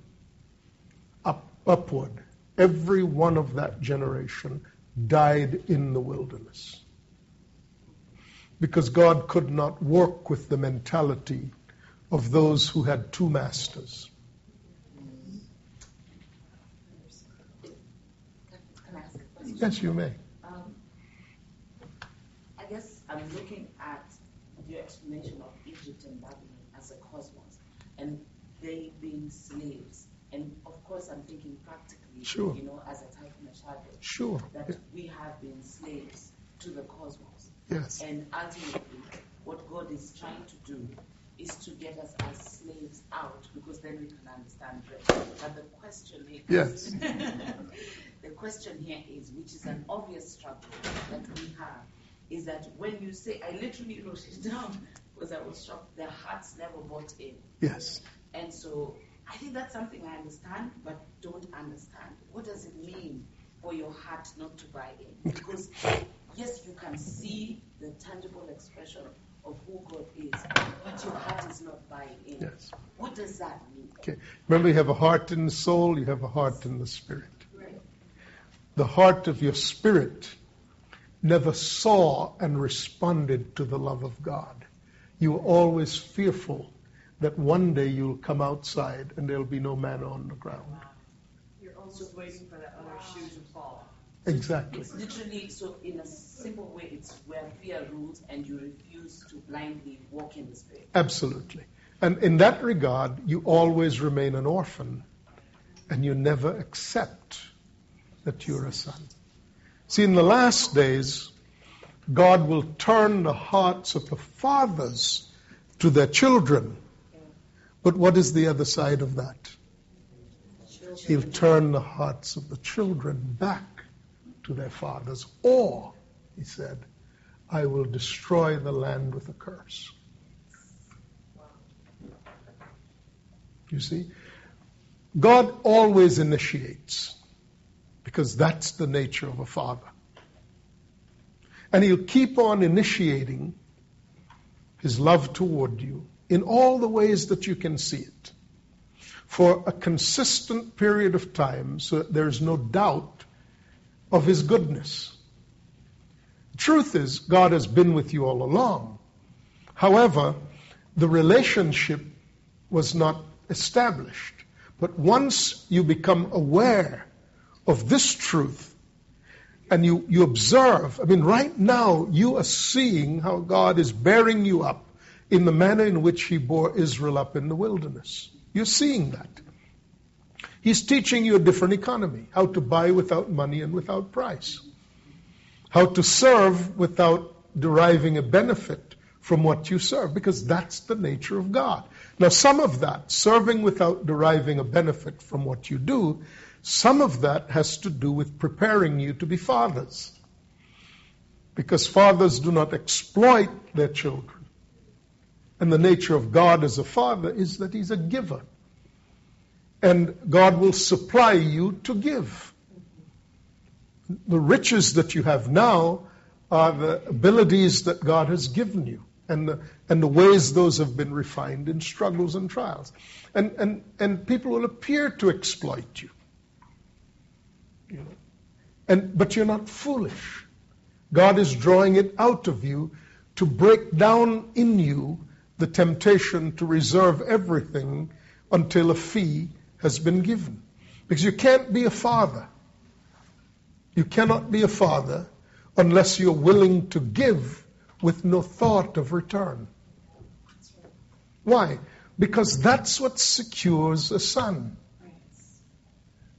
up, upward, every one of that generation died in the wilderness. Because God could not work with the mentality of those who had two masters. Yes, you may. Um, I guess I'm looking at your explanation of Egypt and Babylon as a cosmos, and they being slaves. And of course, I'm thinking practically, Sure. you know, as a type of shadow, Sure. that we have been slaves to the cosmos. Yes. And ultimately, what God is trying to do is to get us as slaves out, because then we can understand better. But the question here Yes. the question here is, which is an obvious struggle that we have, is that when you say, I literally wrote it down because I was shocked, their hearts never bought in. Yes. And so I think that's something I understand, but don't understand. What does it mean for your heart not to buy in? Because yes, you can see the tangible expression of who God is, but your heart is not buying in. Yes. What does that mean? Okay. Remember, you have a heart in the soul, you have a heart in the spirit. Right. The heart of your spirit never saw and responded to the love of God. You were always fearful that one day you'll come outside and there'll be no manna the ground. You're always waiting for that other shoe to fall. Exactly. It's literally so in a simple way, it's where fear rules and you refuse to blindly walk in the spirit. Absolutely. And in that regard, you always remain an orphan and you never accept that you're a son. See, in the last days, God will turn the hearts of the fathers to their children. But what is the other side of that? He'll turn the hearts of the children back to their fathers. Or, he said, I will destroy the land with a curse. You see? God always initiates because that's the nature of a father. And he'll keep on initiating his love toward you in all the ways that you can see it for a consistent period of time so that there's no doubt of his goodness. Truth is, God has been with you all along. However, the relationship was not established. But once you become aware of this truth and you, you observe, I mean, right now you are seeing how God is bearing you up in the manner in which He bore Israel up in the wilderness. You're seeing that. He's teaching you a different economy, how to buy without money and without price, how to serve without deriving a benefit from what you serve, because that's the nature of God. Now, some of that, serving without deriving a benefit from what you do, some of that has to do with preparing you to be fathers. Because fathers do not exploit their children. And the nature of God as a father is that He's a giver. And God will supply you to give. The riches that you have now are the abilities that God has given you and the, and the ways those have been refined in struggles and trials. And, and, and people will appear to exploit you. you know. and, but you're not foolish. God is drawing it out of you to break down in you the temptation to reserve everything until a fee has been given. Because you can't be a father. You cannot be a father unless you're willing to give with no thought of return. Why? Because that's what secures a son.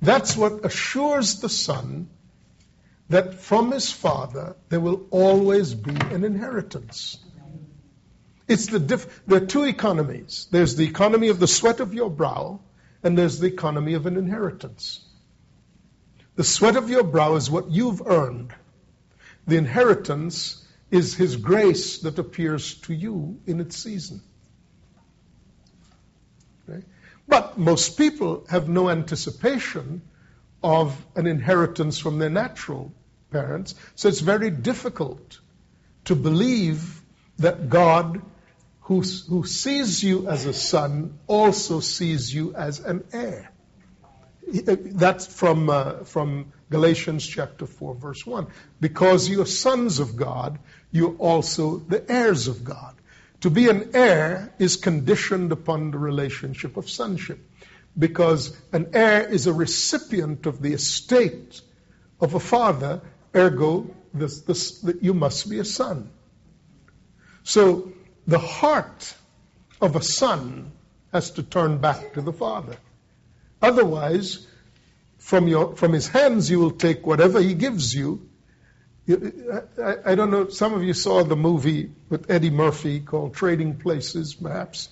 That's what assures the son that from his father there will always be an inheritance. It's the diff- there are two economies. There's the economy of the sweat of your brow, and there's the economy of an inheritance. The sweat of your brow is what you've earned. The inheritance is His grace that appears to you in its season. Okay? But most people have no anticipation of an inheritance from their natural parents, so it's very difficult to believe that God, who, who sees you as a son, also sees you as an heir. That's from, uh, from Galatians chapter 4, verse 1. Because you're sons of God, you're also the heirs of God. To be an heir is conditioned upon the relationship of sonship. Because an heir is a recipient of the estate of a father, Ergo, this, this, you must be a son. So the heart of a son has to turn back to the father. Otherwise, from, your, from his hands you will take whatever he gives you. I don't know, some of you saw the movie with Eddie Murphy called Trading Places, perhaps.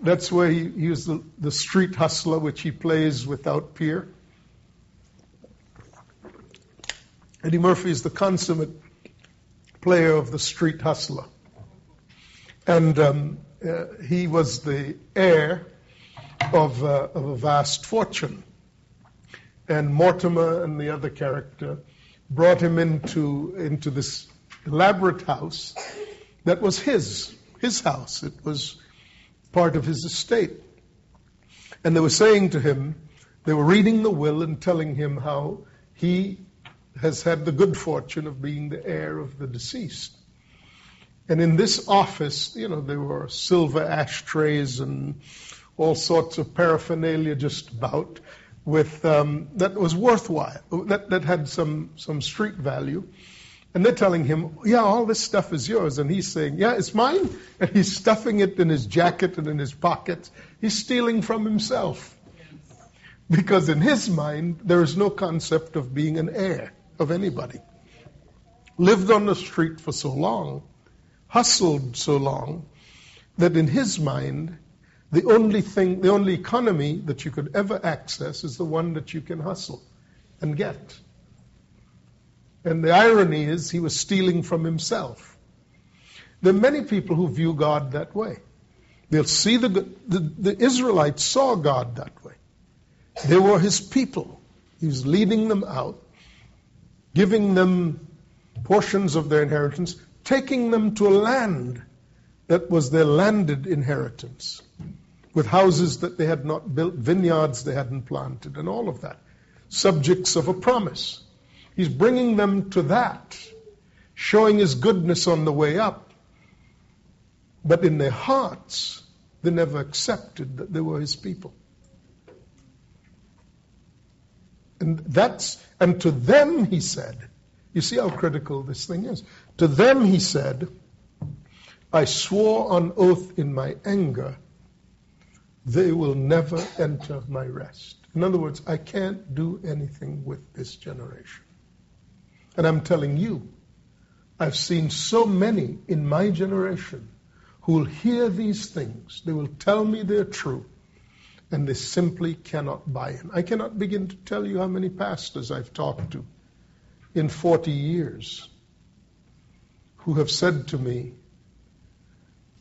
That's where he, he was the, the street hustler, which he plays without peer. Eddie Murphy is the consummate player of the street hustler. And um, uh, he was the heir of, uh, of a vast fortune. And Mortimer and the other character brought him into, into this elaborate house that was his, his house. It was part of his estate. And they were saying to him, they were reading the will and telling him how he has had the good fortune of being the heir of the deceased. And in this office, you know, there were silver ashtrays and all sorts of paraphernalia just about with um, that was worthwhile, that, that had some, some street value. And they're telling him, yeah, all this stuff is yours. And he's saying, yeah, it's mine. And he's stuffing it in his jacket and in his pockets. He's stealing from himself. Because in his mind, there is no concept of being an heir of anybody. Lived on the street for so long, hustled so long, that in his mind, the only thing, the only economy that you could ever access is the one that you can hustle and get. And the irony is, he was stealing from himself. There are many people who view God that way. They'll see the, the, the Israelites saw God that way. They were his people. He was leading them out giving them portions of their inheritance, taking them to a land that was their landed inheritance, with houses that they had not built, vineyards they hadn't planted, and all of that. Subjects of a promise. He's bringing them to that, showing his goodness on the way up. But in their hearts, they never accepted that they were his people. And that's and to them he said, you see how critical this thing is. To them he said, I swore on oath in my anger, they will never enter my rest. In other words, I can't do anything with this generation. And I'm telling you, I've seen so many in my generation who will hear these things. They will tell me they're true and they simply cannot buy in. I cannot begin to tell you how many pastors I've talked to in 40 years who have said to me,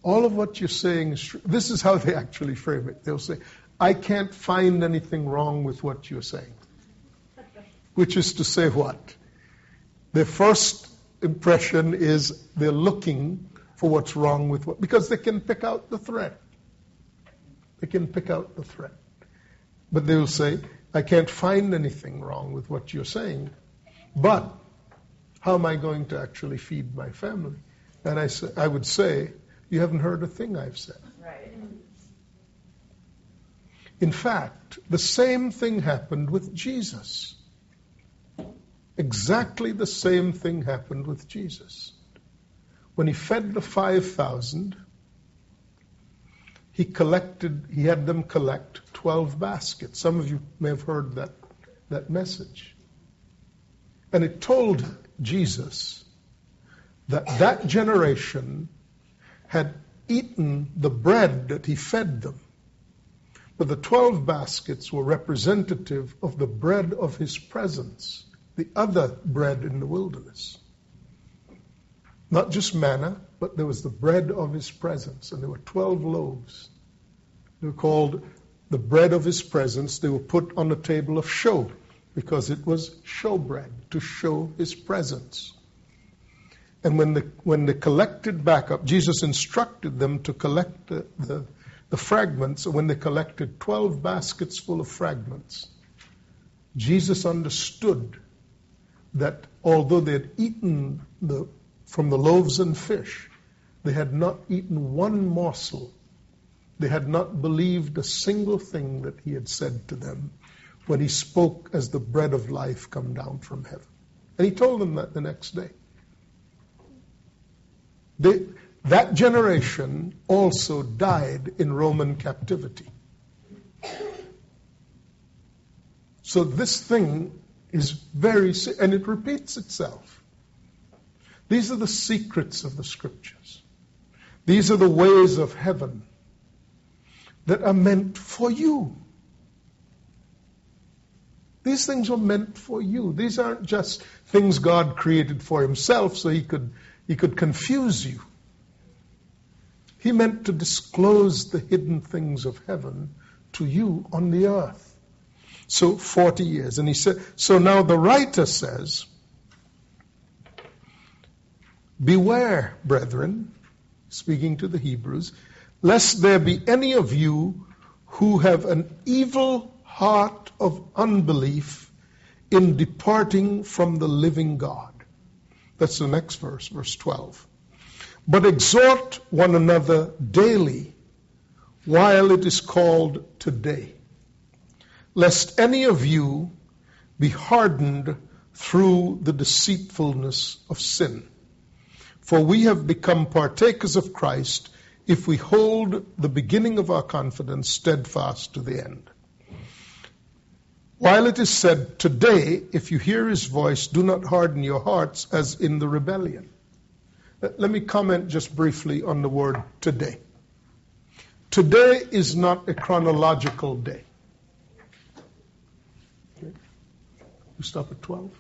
all of what you're saying is. This is how they actually frame it. They'll say, I can't find anything wrong with what you're saying. Which is to say what? Their first impression is they're looking for what's wrong with what, because they can pick out the threat. They can pick out the threat. But they will say, I can't find anything wrong with what you're saying, but how am I going to actually feed my family? And I, say, I would say, you haven't heard a thing I've said. Right. In fact, the same thing happened with Jesus. Exactly the same thing happened with Jesus. When he fed the 5,000, he collected, he had them collect 12 baskets. Some of you may have heard that, that message. And it told Jesus that that generation had eaten the bread that he fed them. But the 12 baskets were representative of the bread of his presence, the other bread in the wilderness. Not just manna, but there was the bread of his presence, and there were 12 loaves. They were called the bread of his presence. They were put on the table of show because it was showbread to show his presence. And when, the, when they collected back up, Jesus instructed them to collect the, the, the fragments. When they collected 12 baskets full of fragments, Jesus understood that although they had eaten the from the loaves and fish. They had not eaten one morsel. They had not believed a single thing that he had said to them when he spoke as the bread of life come down from heaven. And he told them that the next day. That generation also died in Roman captivity. So this thing is very, and it repeats itself. These are the secrets of the scriptures. These are the ways of heaven that are meant for you. These things were meant for you. These aren't just things God created for himself so he could, he could confuse you. He meant to disclose the hidden things of heaven to you on the earth. So 40 years. And he said, so now the writer says, Beware, brethren, speaking to the Hebrews, lest there be any of you who have an evil heart of unbelief in departing from the living God. That's the next verse, verse 12. But exhort one another daily while it is called today, lest any of you be hardened through the deceitfulness of sin. For we have become partakers of Christ if we hold the beginning of our confidence steadfast to the end. While it is said, Today, if you hear his voice, do not harden your hearts as in the rebellion. Let me comment just briefly on the word today. Today is not a chronological day. You stop at 12?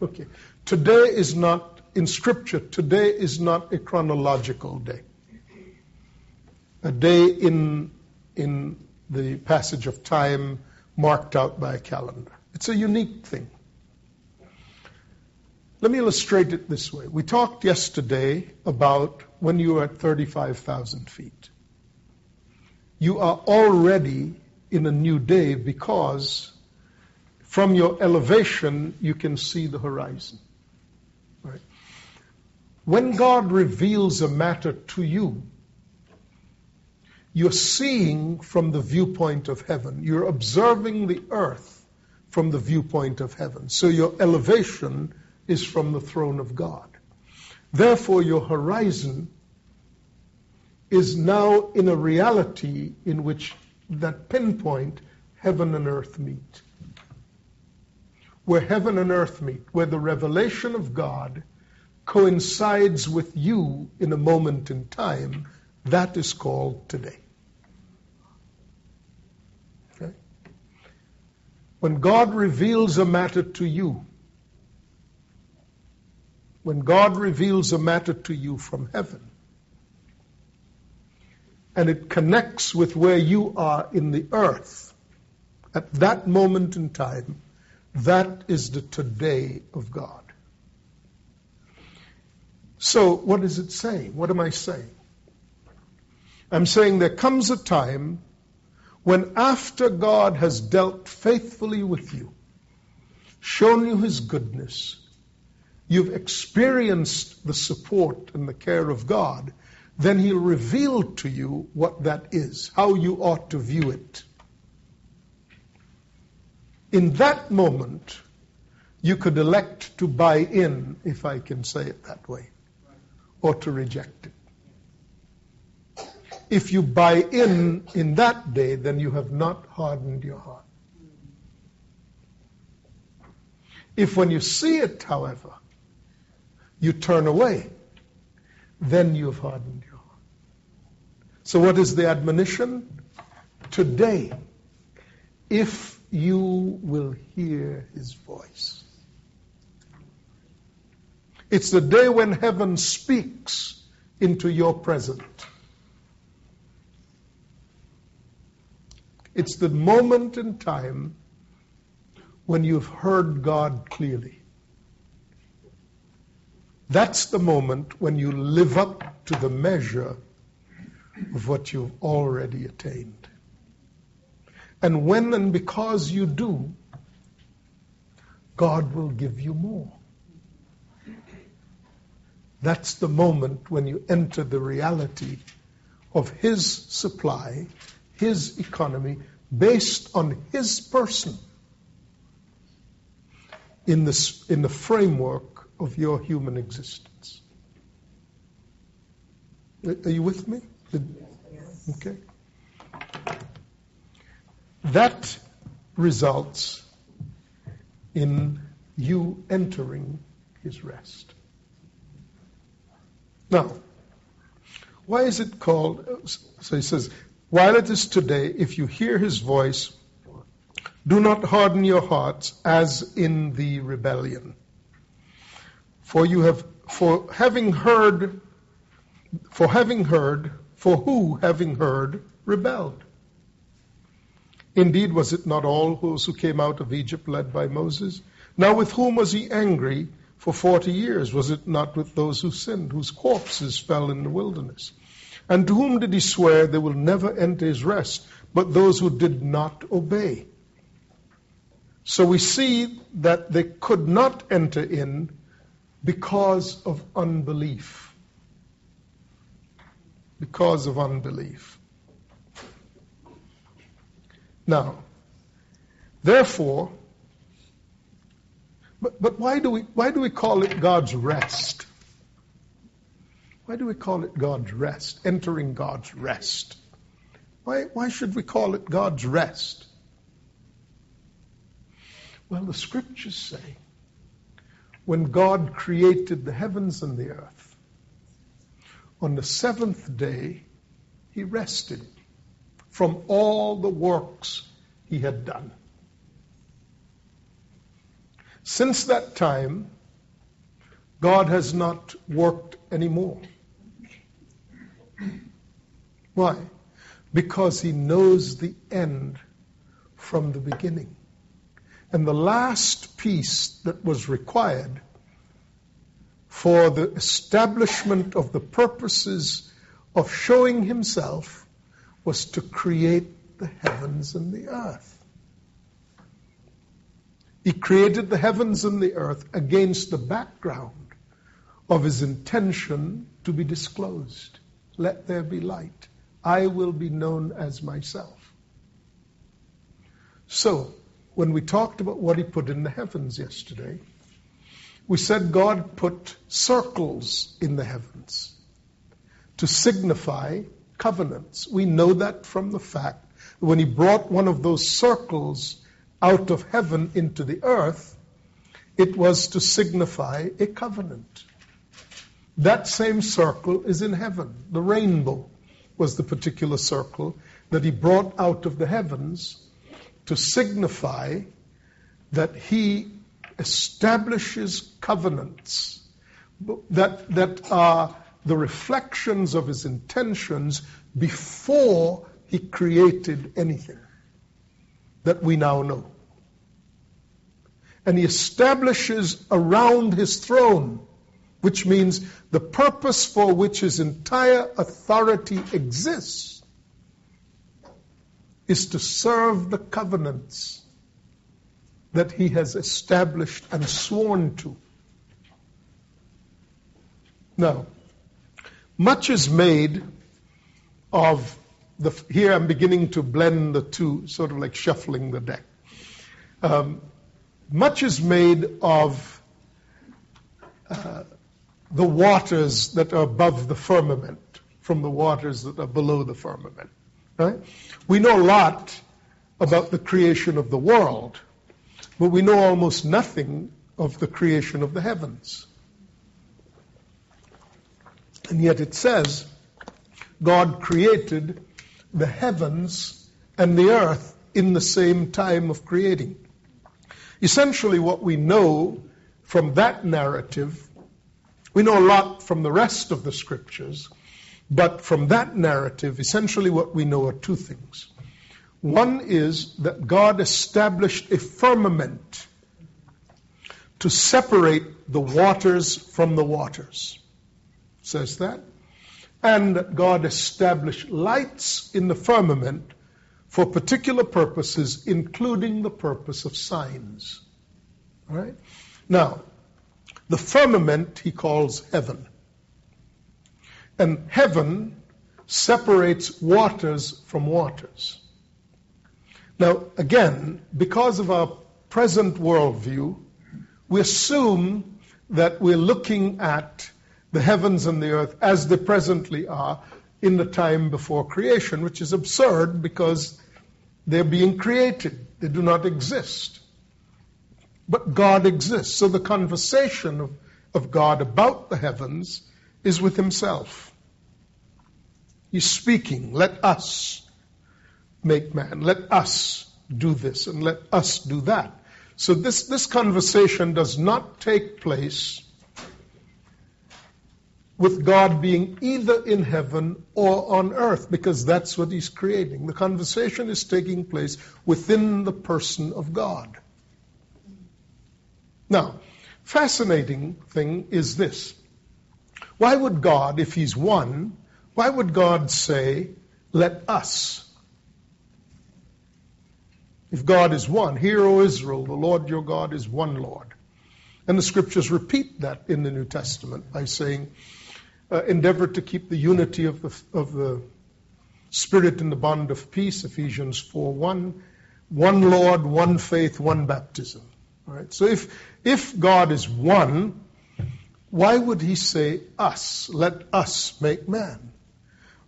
Okay. Today is not in Scripture, today is not a chronological day. A day in, in the passage of time marked out by a calendar. It's a unique thing. Let me illustrate it this way. We talked yesterday about when you are at 35,000 feet. You are already in a new day because from your elevation you can see the horizon. When God reveals a matter to you, you're seeing from the viewpoint of heaven. You're observing the earth from the viewpoint of heaven. So your elevation is from the throne of God. Therefore, your horizon is now in a reality in which that pinpoint heaven and earth meet. Where heaven and earth meet, where the revelation of God coincides with you in a moment in time, that is called today. Okay? When God reveals a matter to you, when God reveals a matter to you from heaven, and it connects with where you are in the earth, at that moment in time, that is the today of God. So, what is it saying? What am I saying? I'm saying there comes a time when, after God has dealt faithfully with you, shown you his goodness, you've experienced the support and the care of God, then he'll reveal to you what that is, how you ought to view it. In that moment, you could elect to buy in, if I can say it that way or to reject it. If you buy in in that day, then you have not hardened your heart. If when you see it, however, you turn away, then you've hardened your heart. So, what is the admonition? Today, if you will hear his voice. It's the day when heaven speaks into your present. It's the moment in time when you've heard God clearly. That's the moment when you live up to the measure of what you've already attained. And when and because you do, God will give you more. That's the moment when you enter the reality of His supply, His economy, based on His person. in, this, in the framework of your human existence. Are you with me? Okay. That results in you entering his rest. Now, why is it called? So he says, while it is today, if you hear his voice, do not harden your hearts as in the rebellion. For you have, for having heard, for having heard, for who, having heard, rebelled? Indeed, was it not all those who came out of Egypt led by Moses? Now, with whom was he angry for forty years? Was it not with those who sinned, whose corpses fell in the wilderness? And to whom did he swear they will never enter his rest, but those who did not obey? So we see that they could not enter in because of unbelief. Because of unbelief. Now, therefore, but, but why, do we, why do we call it God's rest? Why do we call it God's rest? Entering God's rest. Why, why should we call it God's rest? Well, the scriptures say when God created the heavens and the earth, on the seventh day, he rested from all the works he had done. Since that time, God has not worked anymore. Why? Because he knows the end from the beginning. And the last piece that was required for the establishment of the purposes of showing himself was to create the heavens and the earth. He created the heavens and the earth against the background of his intention to be disclosed. Let there be light. I will be known as myself. So, when we talked about what he put in the heavens yesterday, we said God put circles in the heavens to signify covenants. We know that from the fact that when he brought one of those circles out of heaven into the earth, it was to signify a covenant. That same circle is in heaven. The rainbow was the particular circle that he brought out of the heavens to signify that he establishes covenants that, that are the reflections of his intentions before he created anything that we now know. And he establishes around his throne, which means the purpose for which his entire authority exists, is to serve the covenants that he has established and sworn to. Now, much is made of the, here I'm beginning to blend the two, sort of like shuffling the deck. Um, much is made of uh, the waters that are above the firmament from the waters that are below the firmament. Right? We know a lot about the creation of the world, but we know almost nothing of the creation of the heavens. And yet it says God created the heavens and the earth in the same time of creating. Essentially, what we know from that narrative, we know a lot from the rest of the scriptures, but from that narrative, essentially what we know are two things. One is that God established a firmament to separate the waters from the waters. Says that and that God established lights in the firmament for particular purposes, including the purpose of signs. All right? Now, the firmament he calls heaven. And heaven separates waters from waters. Now, again, because of our present worldview, we assume that we're looking at the heavens and the earth as they presently are in the time before creation, which is absurd because they're being created. They do not exist. But God exists. So the conversation of, of God about the heavens is with himself. He's speaking, let us make man, let us do this, and let us do that. So this, this conversation does not take place with God being either in heaven or on earth, because that's what He's creating. The conversation is taking place within the person of God. Now, fascinating thing is this. Why would God, if He's one, why would God say, let us? If God is one, hear, O Israel, the Lord your God is one Lord. And the scriptures repeat that in the New Testament by saying, uh, endeavor to keep the unity of the, of the Spirit in the bond of peace, Ephesians 4 1. One Lord, one faith, one baptism. So if, if God is one, why would he say us? Let us make man.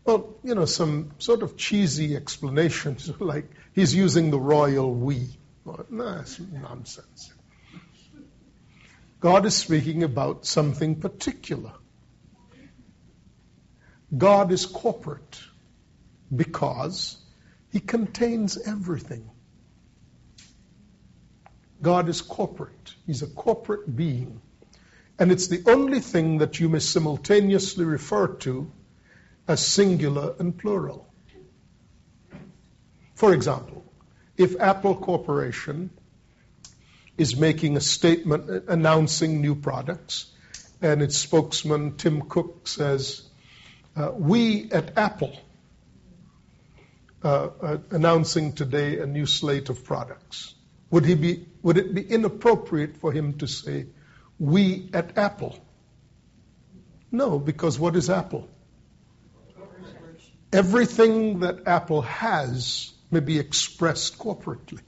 Well, you know, some sort of cheesy explanations like he's using the royal we. Well, no, that's nonsense. God is speaking about something particular. God is corporate because he contains everything. God is corporate. He's a corporate being. And it's the only thing that you may simultaneously refer to as singular and plural. For example, if Apple Corporation is making a statement announcing new products, and its spokesman Tim Cook says, uh, We at Apple uh, uh, announcing today a new slate of products. Would, he be, would it be inappropriate for him to say, We at Apple? No, because what is Apple? Everything that Apple has may be expressed corporately.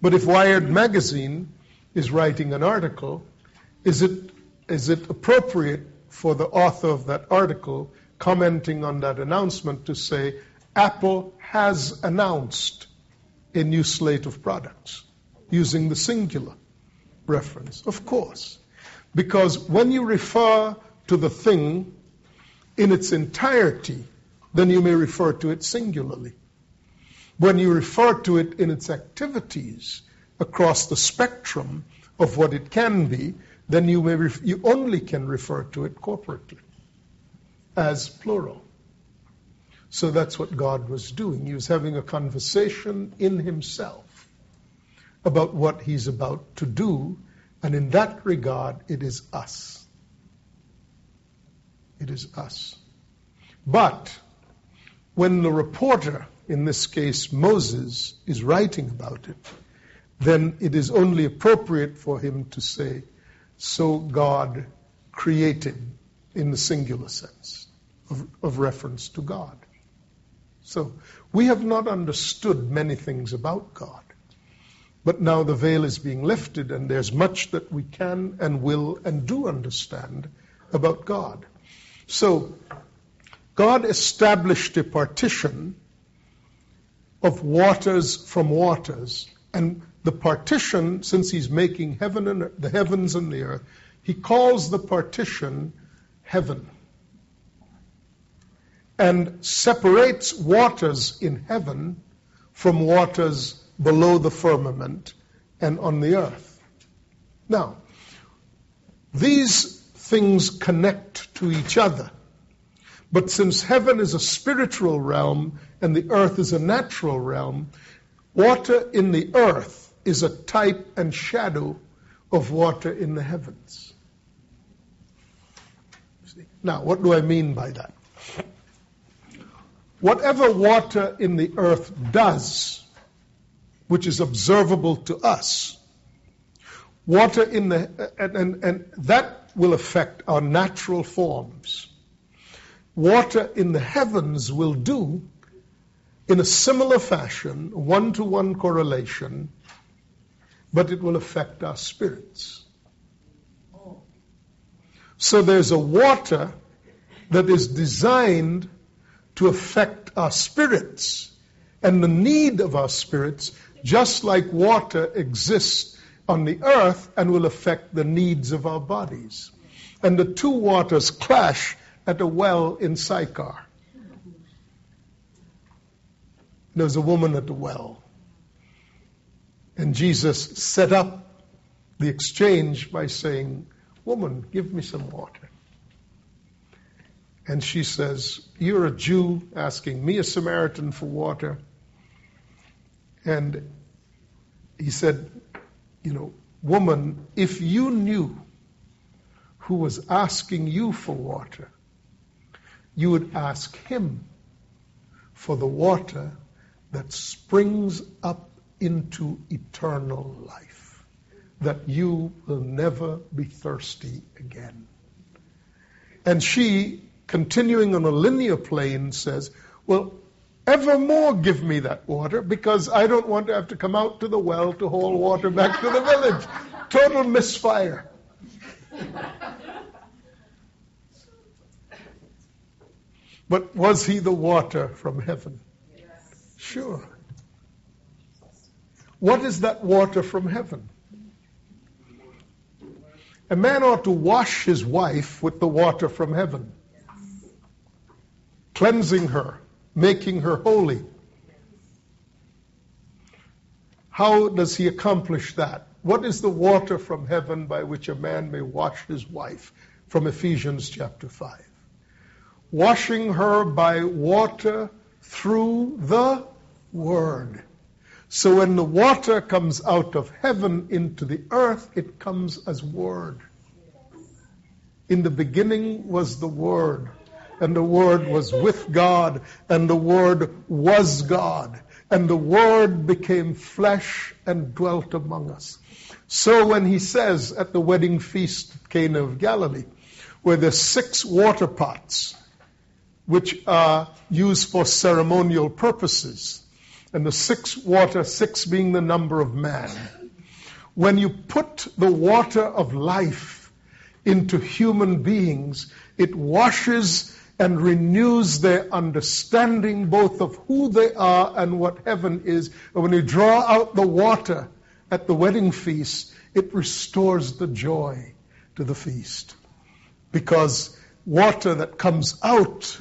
But if Wired Magazine is writing an article, is it, is it appropriate for the author of that article commenting on that announcement to say, Apple has announced a new slate of products using the singular reference? Of course. Because when you refer to the thing in its entirety, then you may refer to it singularly. When you refer to it in its activities across the spectrum of what it can be, then you, may you only can refer to it corporately as plural. So that's what God was doing. He was having a conversation in himself about what he's about to do, and in that regard, it is us. It is us. But when the reporter, in this case Moses, is writing about it, then it is only appropriate for him to say, So God created in the singular sense of, of reference to God. So we have not understood many things about God. But now the veil is being lifted, and there's much that we can and will and do understand about God. So, God established a partition of waters from waters, and the partition, since He's making heaven and the heavens and the earth, He calls the partition heaven, and separates waters in heaven from waters below the firmament and on the earth. Now, these things connect to each other. But since heaven is a spiritual realm and the earth is a natural realm, water in the earth is a type and shadow of water in the heavens. Now, what do I mean by that? Whatever water in the earth does, which is observable to us, water in the, and, and, and that will affect our natural forms. Water in the heavens will do in a similar fashion, one to one correlation, but it will affect our spirits. So there's a water that is designed to affect our spirits and the need of our spirits, just like water exists on the earth and will affect the needs of our bodies. And the two waters clash at a well in Sychar. There was a woman at the well. And Jesus set up the exchange by saying, Woman, give me some water. And she says, You're a Jew asking me, a Samaritan, for water. And he said, You know, woman, if you knew who was asking you for water, you would ask him for the water that springs up into eternal life, that you will never be thirsty again. And she, continuing on a linear plane, says, Well, evermore give me that water because I don't want to have to come out to the well to haul water back to the village. Total misfire. But was he the water from heaven? Sure. What is that water from heaven? A man ought to wash his wife with the water from heaven, cleansing her, making her holy. How does he accomplish that? What is the water from heaven by which a man may wash his wife? From Ephesians chapter 5. Washing her by water through the Word. So when the water comes out of heaven into the earth, it comes as Word. In the beginning was the Word, and the Word was with God, and the Word was God, and the Word became flesh and dwelt among us. So when he says at the wedding feast at Cana of Galilee, where there's six water pots, which are used for ceremonial purposes, and the six water, six being the number of man. When you put the water of life into human beings, it washes and renews their understanding both of who they are and what heaven is. And when you draw out the water at the wedding feast, it restores the joy to the feast. Because water that comes out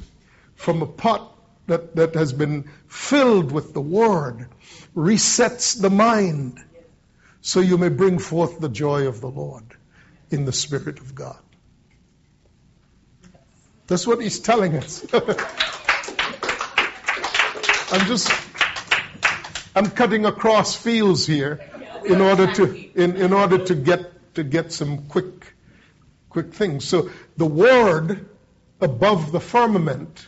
from a pot that, that has been filled with the Word resets the mind so you may bring forth the joy of the Lord in the Spirit of God. That's what he's telling us. I'm just, I'm cutting across fields here in order to, in, in order to get, to get some quick, quick things. So the Word above the firmament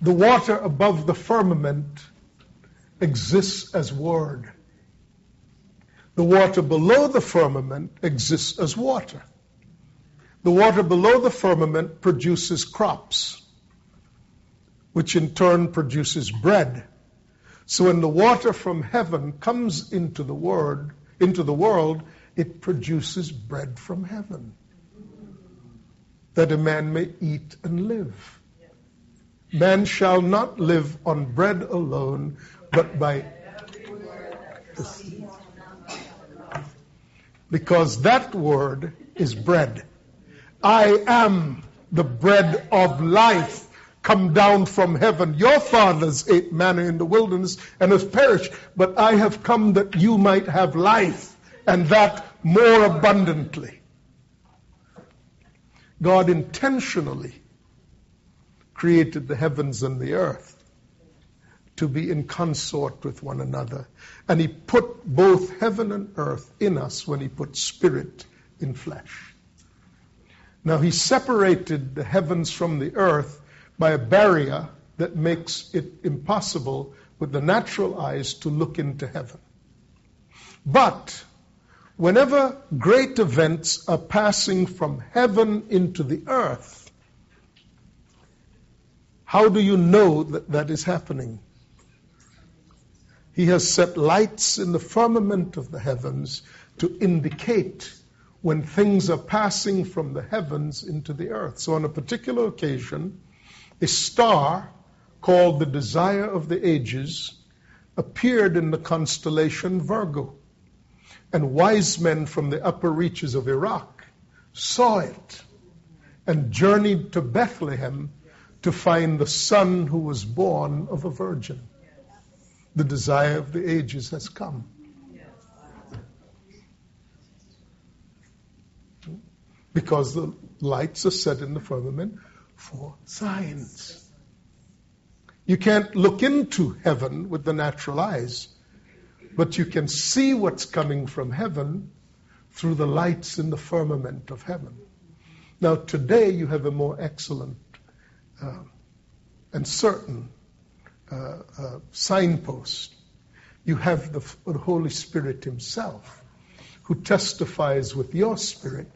the water above the firmament exists as word. The water below the firmament exists as water. The water below the firmament produces crops, which in turn produces bread. So when the water from heaven comes into the word, into the world, it produces bread from heaven. That a man may eat and live. Man shall not live on bread alone, but by because that word is bread. I am the bread of life come down from heaven. Your fathers ate manna in the wilderness and have perished, but I have come that you might have life and that more abundantly. God intentionally created the heavens and the earth to be in consort with one another. And he put both heaven and earth in us when he put spirit in flesh. Now he separated the heavens from the earth by a barrier that makes it impossible with the natural eyes to look into heaven. But whenever great events are passing from heaven into the earth, how do you know that that is happening? He has set lights in the firmament of the heavens to indicate when things are passing from the heavens into the earth. So, on a particular occasion, a star called the Desire of the Ages appeared in the constellation Virgo. And wise men from the upper reaches of Iraq saw it and journeyed to Bethlehem to find the son who was born of a virgin. The desire of the ages has come. Because the lights are set in the firmament for signs. You can't look into heaven with the natural eyes, but you can see what's coming from heaven through the lights in the firmament of heaven. Now, today you have a more excellent uh, and certain uh, uh, signpost. You have the, the Holy Spirit Himself who testifies with your spirit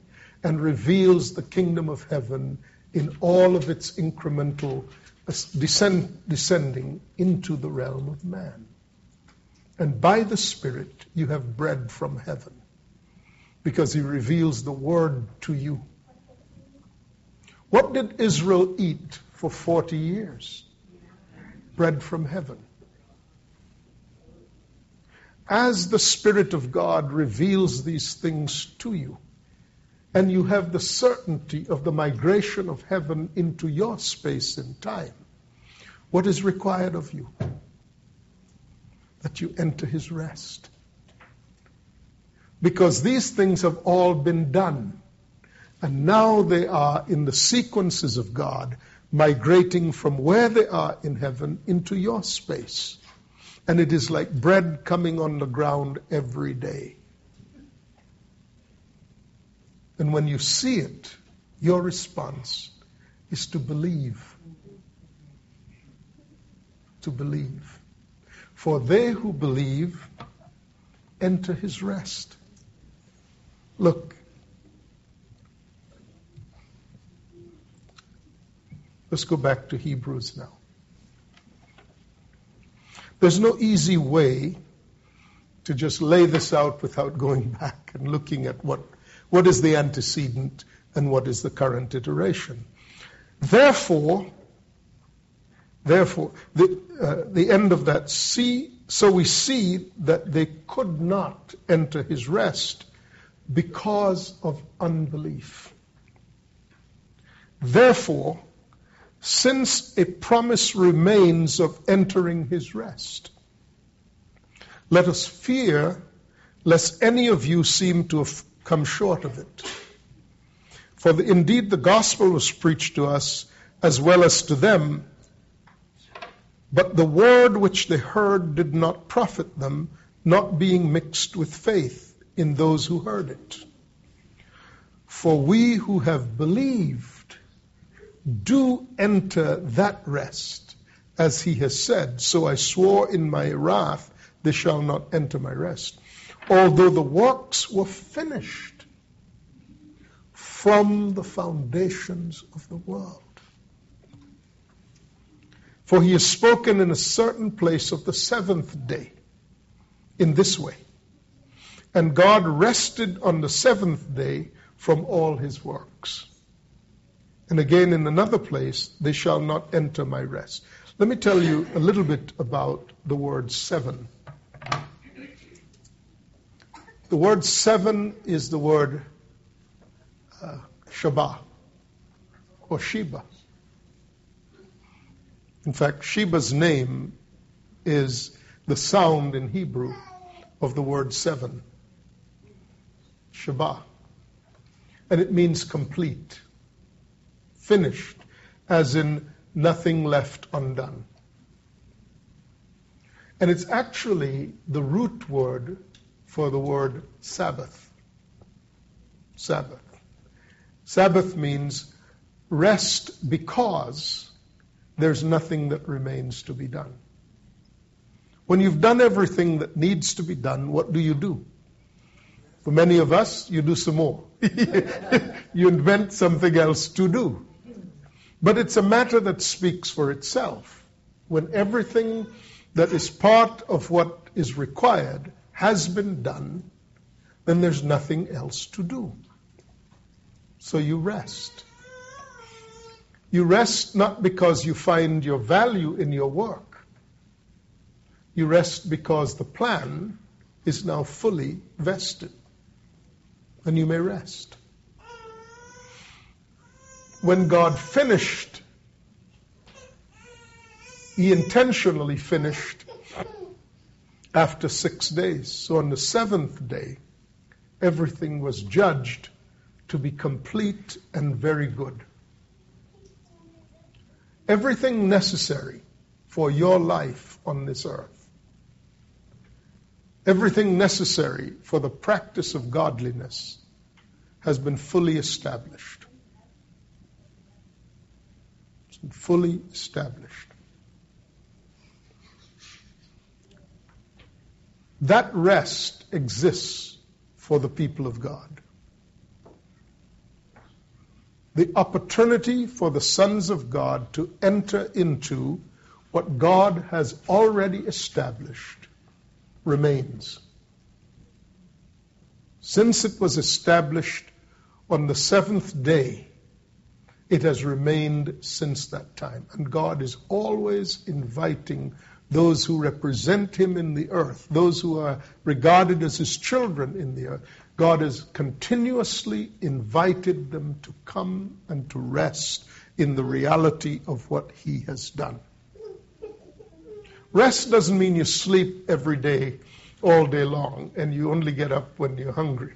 and reveals the kingdom of heaven in all of its incremental descend, descending into the realm of man. And by the Spirit, you have bread from heaven because He reveals the Word to you. What did Israel eat for 40 years? Bread from heaven. As the Spirit of God reveals these things to you, and you have the certainty of the migration of heaven into your space and time. What is required of you? That you enter his rest. Because these things have all been done. And now they are in the sequences of God, migrating from where they are in heaven into your space. And it is like bread coming on the ground every day. And when you see it, your response is to believe. To believe. For they who believe enter his rest. Look, let's go back to Hebrews now. There's no easy way to just lay this out without going back and looking at what what is the antecedent and what is the current iteration? Therefore, therefore, the, uh, the end of that, see, so we see that they could not enter his rest because of unbelief. Therefore, since a promise remains of entering his rest, let us fear lest any of you seem to have come short of it. For the, indeed the gospel was preached to us as well as to them, but the word which they heard did not profit them, not being mixed with faith in those who heard it. For we who have believed do enter that rest, as he has said, So I swore in my wrath, they shall not enter my rest although the works were finished from the foundations of the world. For he has spoken in a certain place of the seventh day in this way. And God rested on the seventh day from all his works. And again, in another place, they shall not enter my rest. Let me tell you a little bit about the word seven. The word seven is the word uh, or Sheba. In fact, Sheba's name is the sound in Hebrew of the word seven. Sheba. And it means complete, finished, as in nothing left undone. And it's actually the root word for the word Sabbath. Sabbath. Sabbath means rest because there's nothing that remains to be done. When you've done everything that needs to be done, what do you do? For many of us, you do some more. you invent something else to do. But it's a matter that speaks for itself. When everything that is part of what is required has been done, then there's nothing else to do. So you rest. You rest not because you find your value in your work. You rest because the plan is now fully vested. And you may rest. When God finished, He intentionally finished after six days. So on the seventh day, everything was judged to be complete and very good. Everything necessary for your life on this earth, everything necessary for the practice of godliness has been fully established. It's been fully established. That rest exists for the people of God. The opportunity for the sons of God to enter into what God has already established remains. Since it was established on the seventh day, it has remained since that time. And God is always inviting those who represent Him in the earth, those who are regarded as His children in the earth. God has continuously invited them to come and to rest in the reality of what He has done. Rest doesn't mean you sleep every day, all day long, and you only get up when you're hungry.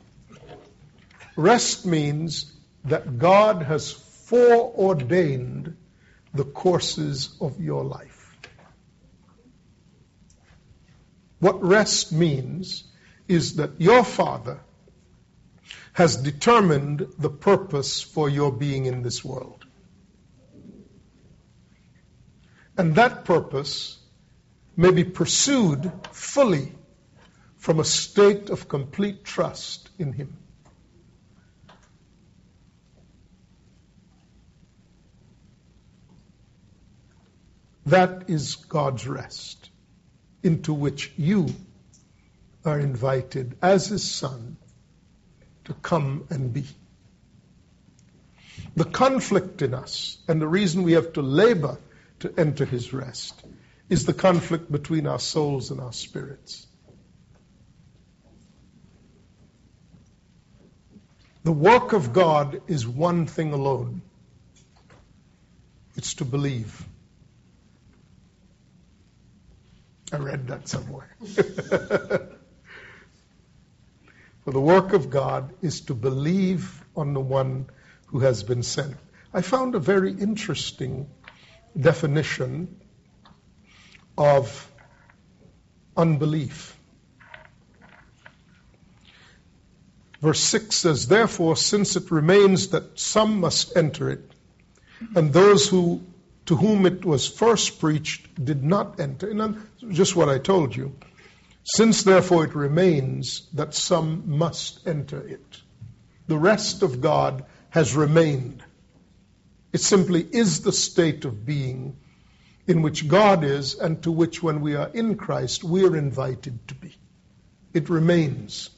Rest means that God has foreordained the courses of your life. What rest means is that your Father has determined the purpose for your being in this world. And that purpose may be pursued fully from a state of complete trust in Him. That is God's rest, into which you are invited as His Son to come and be. The conflict in us, and the reason we have to labor to enter His rest, is the conflict between our souls and our spirits. The work of God is one thing alone it's to believe. I read that somewhere. For the work of God is to believe on the one who has been sent. I found a very interesting definition of unbelief. Verse 6 says, Therefore, since it remains that some must enter it, and those who to whom it was first preached did not enter. And just what I told you. Since therefore it remains that some must enter it, the rest of God has remained. It simply is the state of being in which God is and to which, when we are in Christ, we are invited to be. It remains.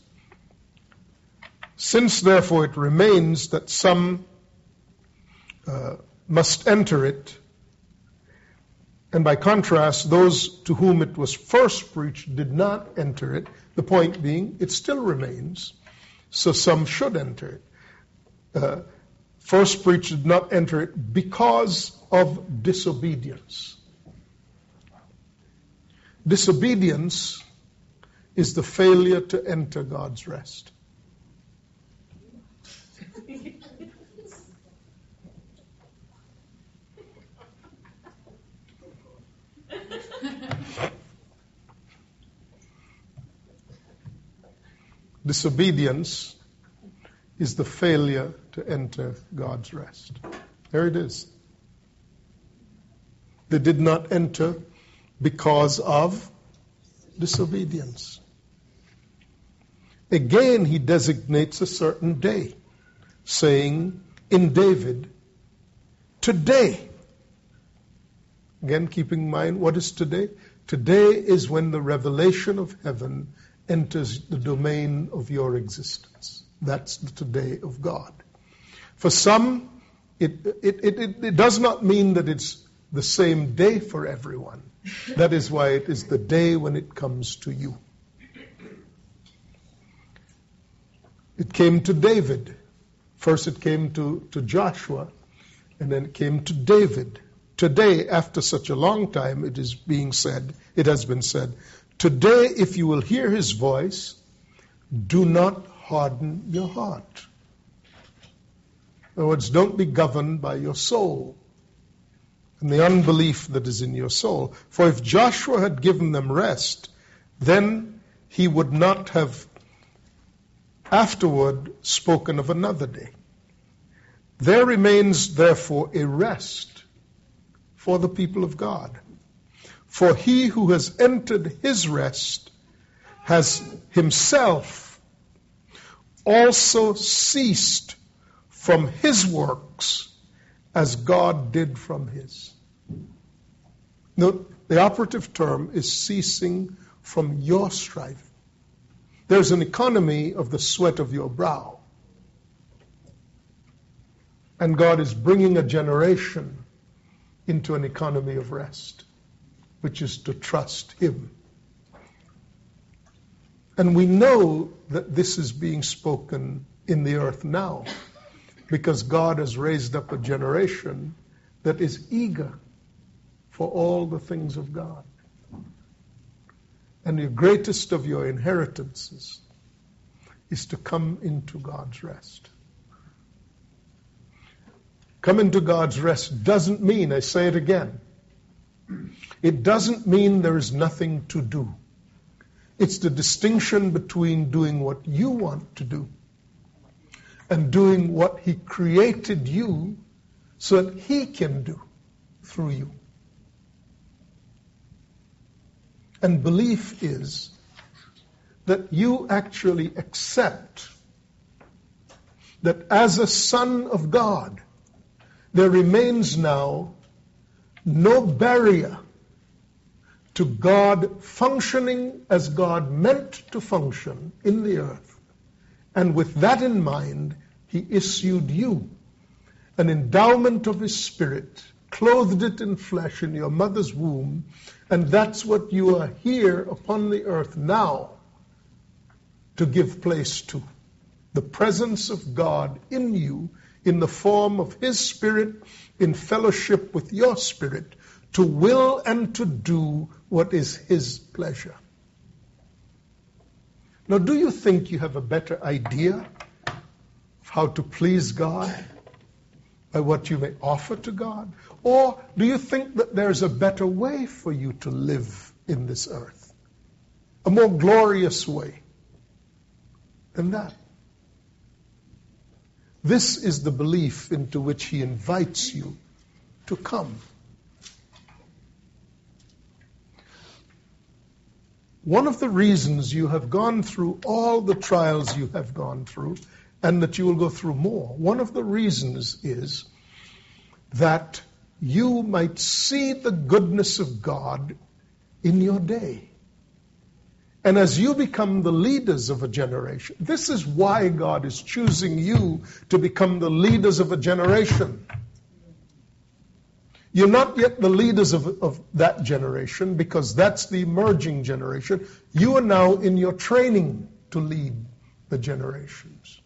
Since, therefore, it remains that some uh, must enter it, and by contrast, those to whom it was first preached did not enter it. The point being, it still remains. So some should enter it. Uh, first preached did not enter it because of disobedience. Disobedience is the failure to enter God's rest. Disobedience is the failure to enter God's rest. There it is. They did not enter because of disobedience. Again, he designates a certain day, saying in David, Today. Again, keeping in mind what is today? Today is when the revelation of heaven enters the domain of your existence. That's the today of God. For some, it, it, it, it, does not mean that it's the same day for everyone. That is why it is the day when it comes to you. It came to David. First, it came to, to Joshua, and then it came to David. Today, after such a long time, it is being said, it has been said, Today, if you will hear his voice, do not harden your heart. In other words, don't be governed by your soul and the unbelief that is in your soul. For if Joshua had given them rest, then he would not have afterward spoken of another day. There remains, therefore, a rest for the people of God. For he who has entered his rest has himself also ceased from his works as God did from his. Note, the operative term is ceasing from your striving. There's an economy of the sweat of your brow. And God is bringing a generation into an economy of rest which is to trust Him. And we know that this is being spoken in the earth now because God has raised up a generation that is eager for all the things of God. And the greatest of your inheritances is to come into God's rest. Come into God's rest doesn't mean, I say it again, it doesn't mean there is nothing to do. It's the distinction between doing what you want to do and doing what He created you so that He can do through you. And belief is that you actually accept that as a son of God, there remains now no barrier to God functioning as God meant to function in the earth. And with that in mind, He issued you an endowment of His Spirit, clothed it in flesh in your mother's womb, and that's what you are here upon the earth now to give place to. The presence of God in you in the form of His Spirit in fellowship with your spirit to will and to do what is His pleasure. Now, do you think you have a better idea of how to please God by what you may offer to God? Or do you think that there's a better way for you to live in this earth? A more glorious way than that? This is the belief into which he invites you to come. One of the reasons you have gone through all the trials you have gone through, and that you will go through more, one of the reasons is that you might see the goodness of God in your day. And as you become the leaders of a generation, this is why God is choosing you to become the leaders of a generation. You're not yet the leaders of, of that generation because that's the emerging generation. You are now in your training to lead the generations.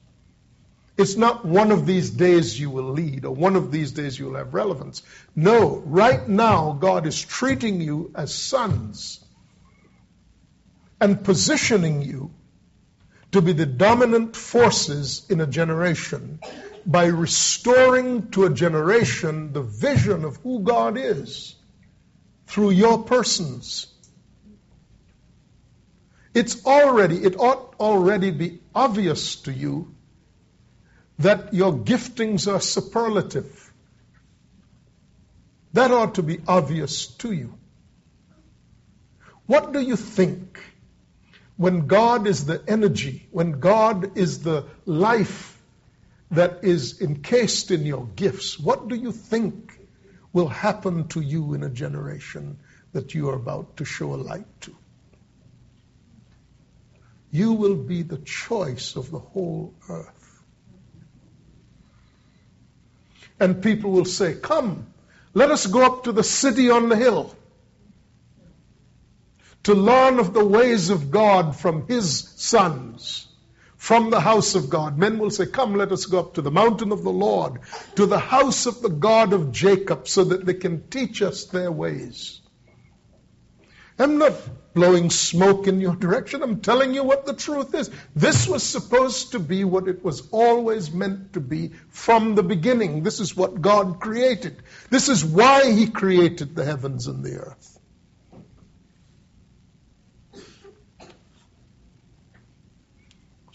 It's not one of these days you will lead or one of these days you will have relevance. No, right now God is treating you as sons and positioning you to be the dominant forces in a generation by restoring to a generation the vision of who God is through your persons. It's already, it ought already be obvious to you that your giftings are superlative. That ought to be obvious to you. What do you think when God is the energy, when God is the life that is encased in your gifts, what do you think will happen to you in a generation that you are about to show a light to. You will be the choice of the whole earth. And people will say, Come, let us go up to the city on the hill to learn of the ways of God from His sons, from the house of God. Men will say, Come, let us go up to the mountain of the Lord, to the house of the God of Jacob, so that they can teach us their ways. I'm not blowing smoke in your direction. I'm telling you what the truth is. This was supposed to be what it was always meant to be from the beginning. This is what God created. This is why He created the heavens and the earth.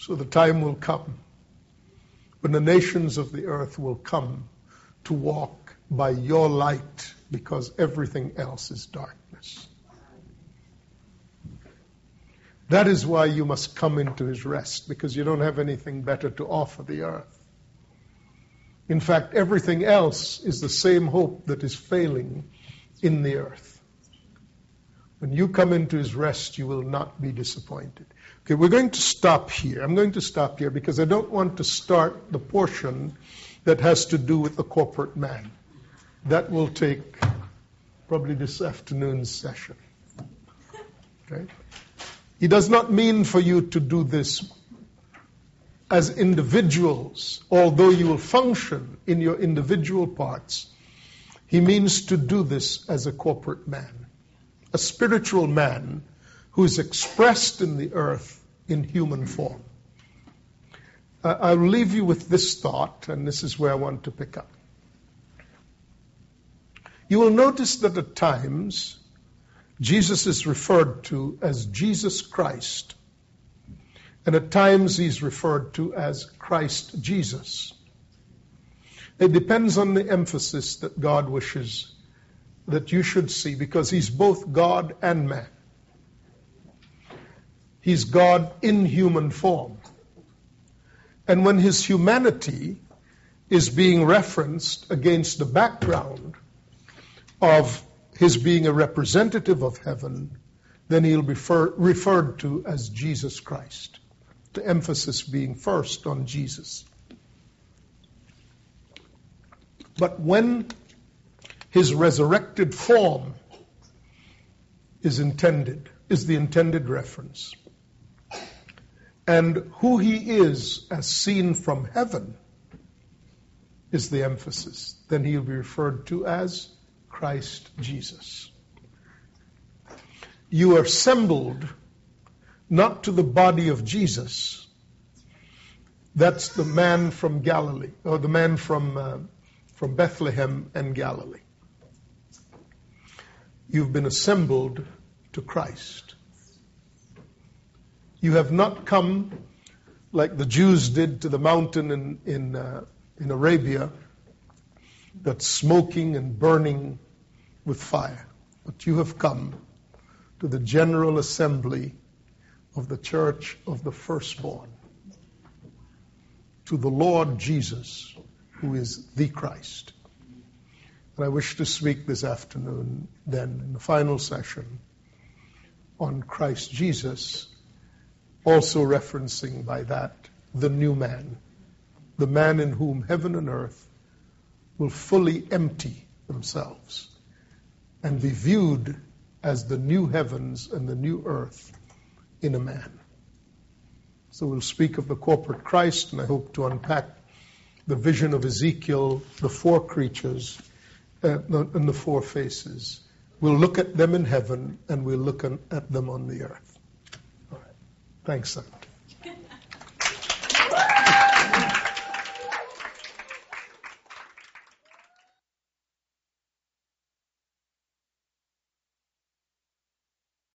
So the time will come when the nations of the earth will come to walk by your light because everything else is darkness. That is why you must come into his rest, because you don't have anything better to offer the earth. In fact, everything else is the same hope that is failing in the earth. When you come into his rest, you will not be disappointed. Okay, we're going to stop here. I'm going to stop here because I don't want to start the portion that has to do with the corporate man. That will take probably this afternoon's session. Okay? He does not mean for you to do this as individuals, although you will function in your individual parts. He means to do this as a corporate man, a spiritual man who is expressed in the earth in human form. Uh, I'll leave you with this thought, and this is where I want to pick up. You will notice that at times Jesus is referred to as Jesus Christ, and at times he's referred to as Christ Jesus. It depends on the emphasis that God wishes that you should see because he's both God and man. He's God in human form. And when his humanity is being referenced against the background of his being a representative of heaven, then he'll be refer, referred to as Jesus Christ. The emphasis being first on Jesus. But when his resurrected form is intended, is the intended reference, and who he is as seen from heaven is the emphasis, then he'll be referred to as Christ Jesus. You are assembled not to the body of Jesus. That's the man from Galilee, or the man from, uh, from Bethlehem and Galilee. You've been assembled to Christ. You have not come like the Jews did to the mountain in, in, uh, in Arabia that's smoking and burning with fire, but you have come to the general assembly of the church of the firstborn, to the Lord Jesus, who is the Christ. And I wish to speak this afternoon, then, in the final session, on Christ Jesus, also referencing by that the new man, the man in whom heaven and earth will fully empty themselves and be viewed as the new heavens and the new earth in a man. So we'll speak of the corporate Christ, and I hope to unpack the vision of Ezekiel, the four creatures, uh, and the four faces. We'll look at them in heaven, and we'll look at them on the earth. All right. Thanks, son.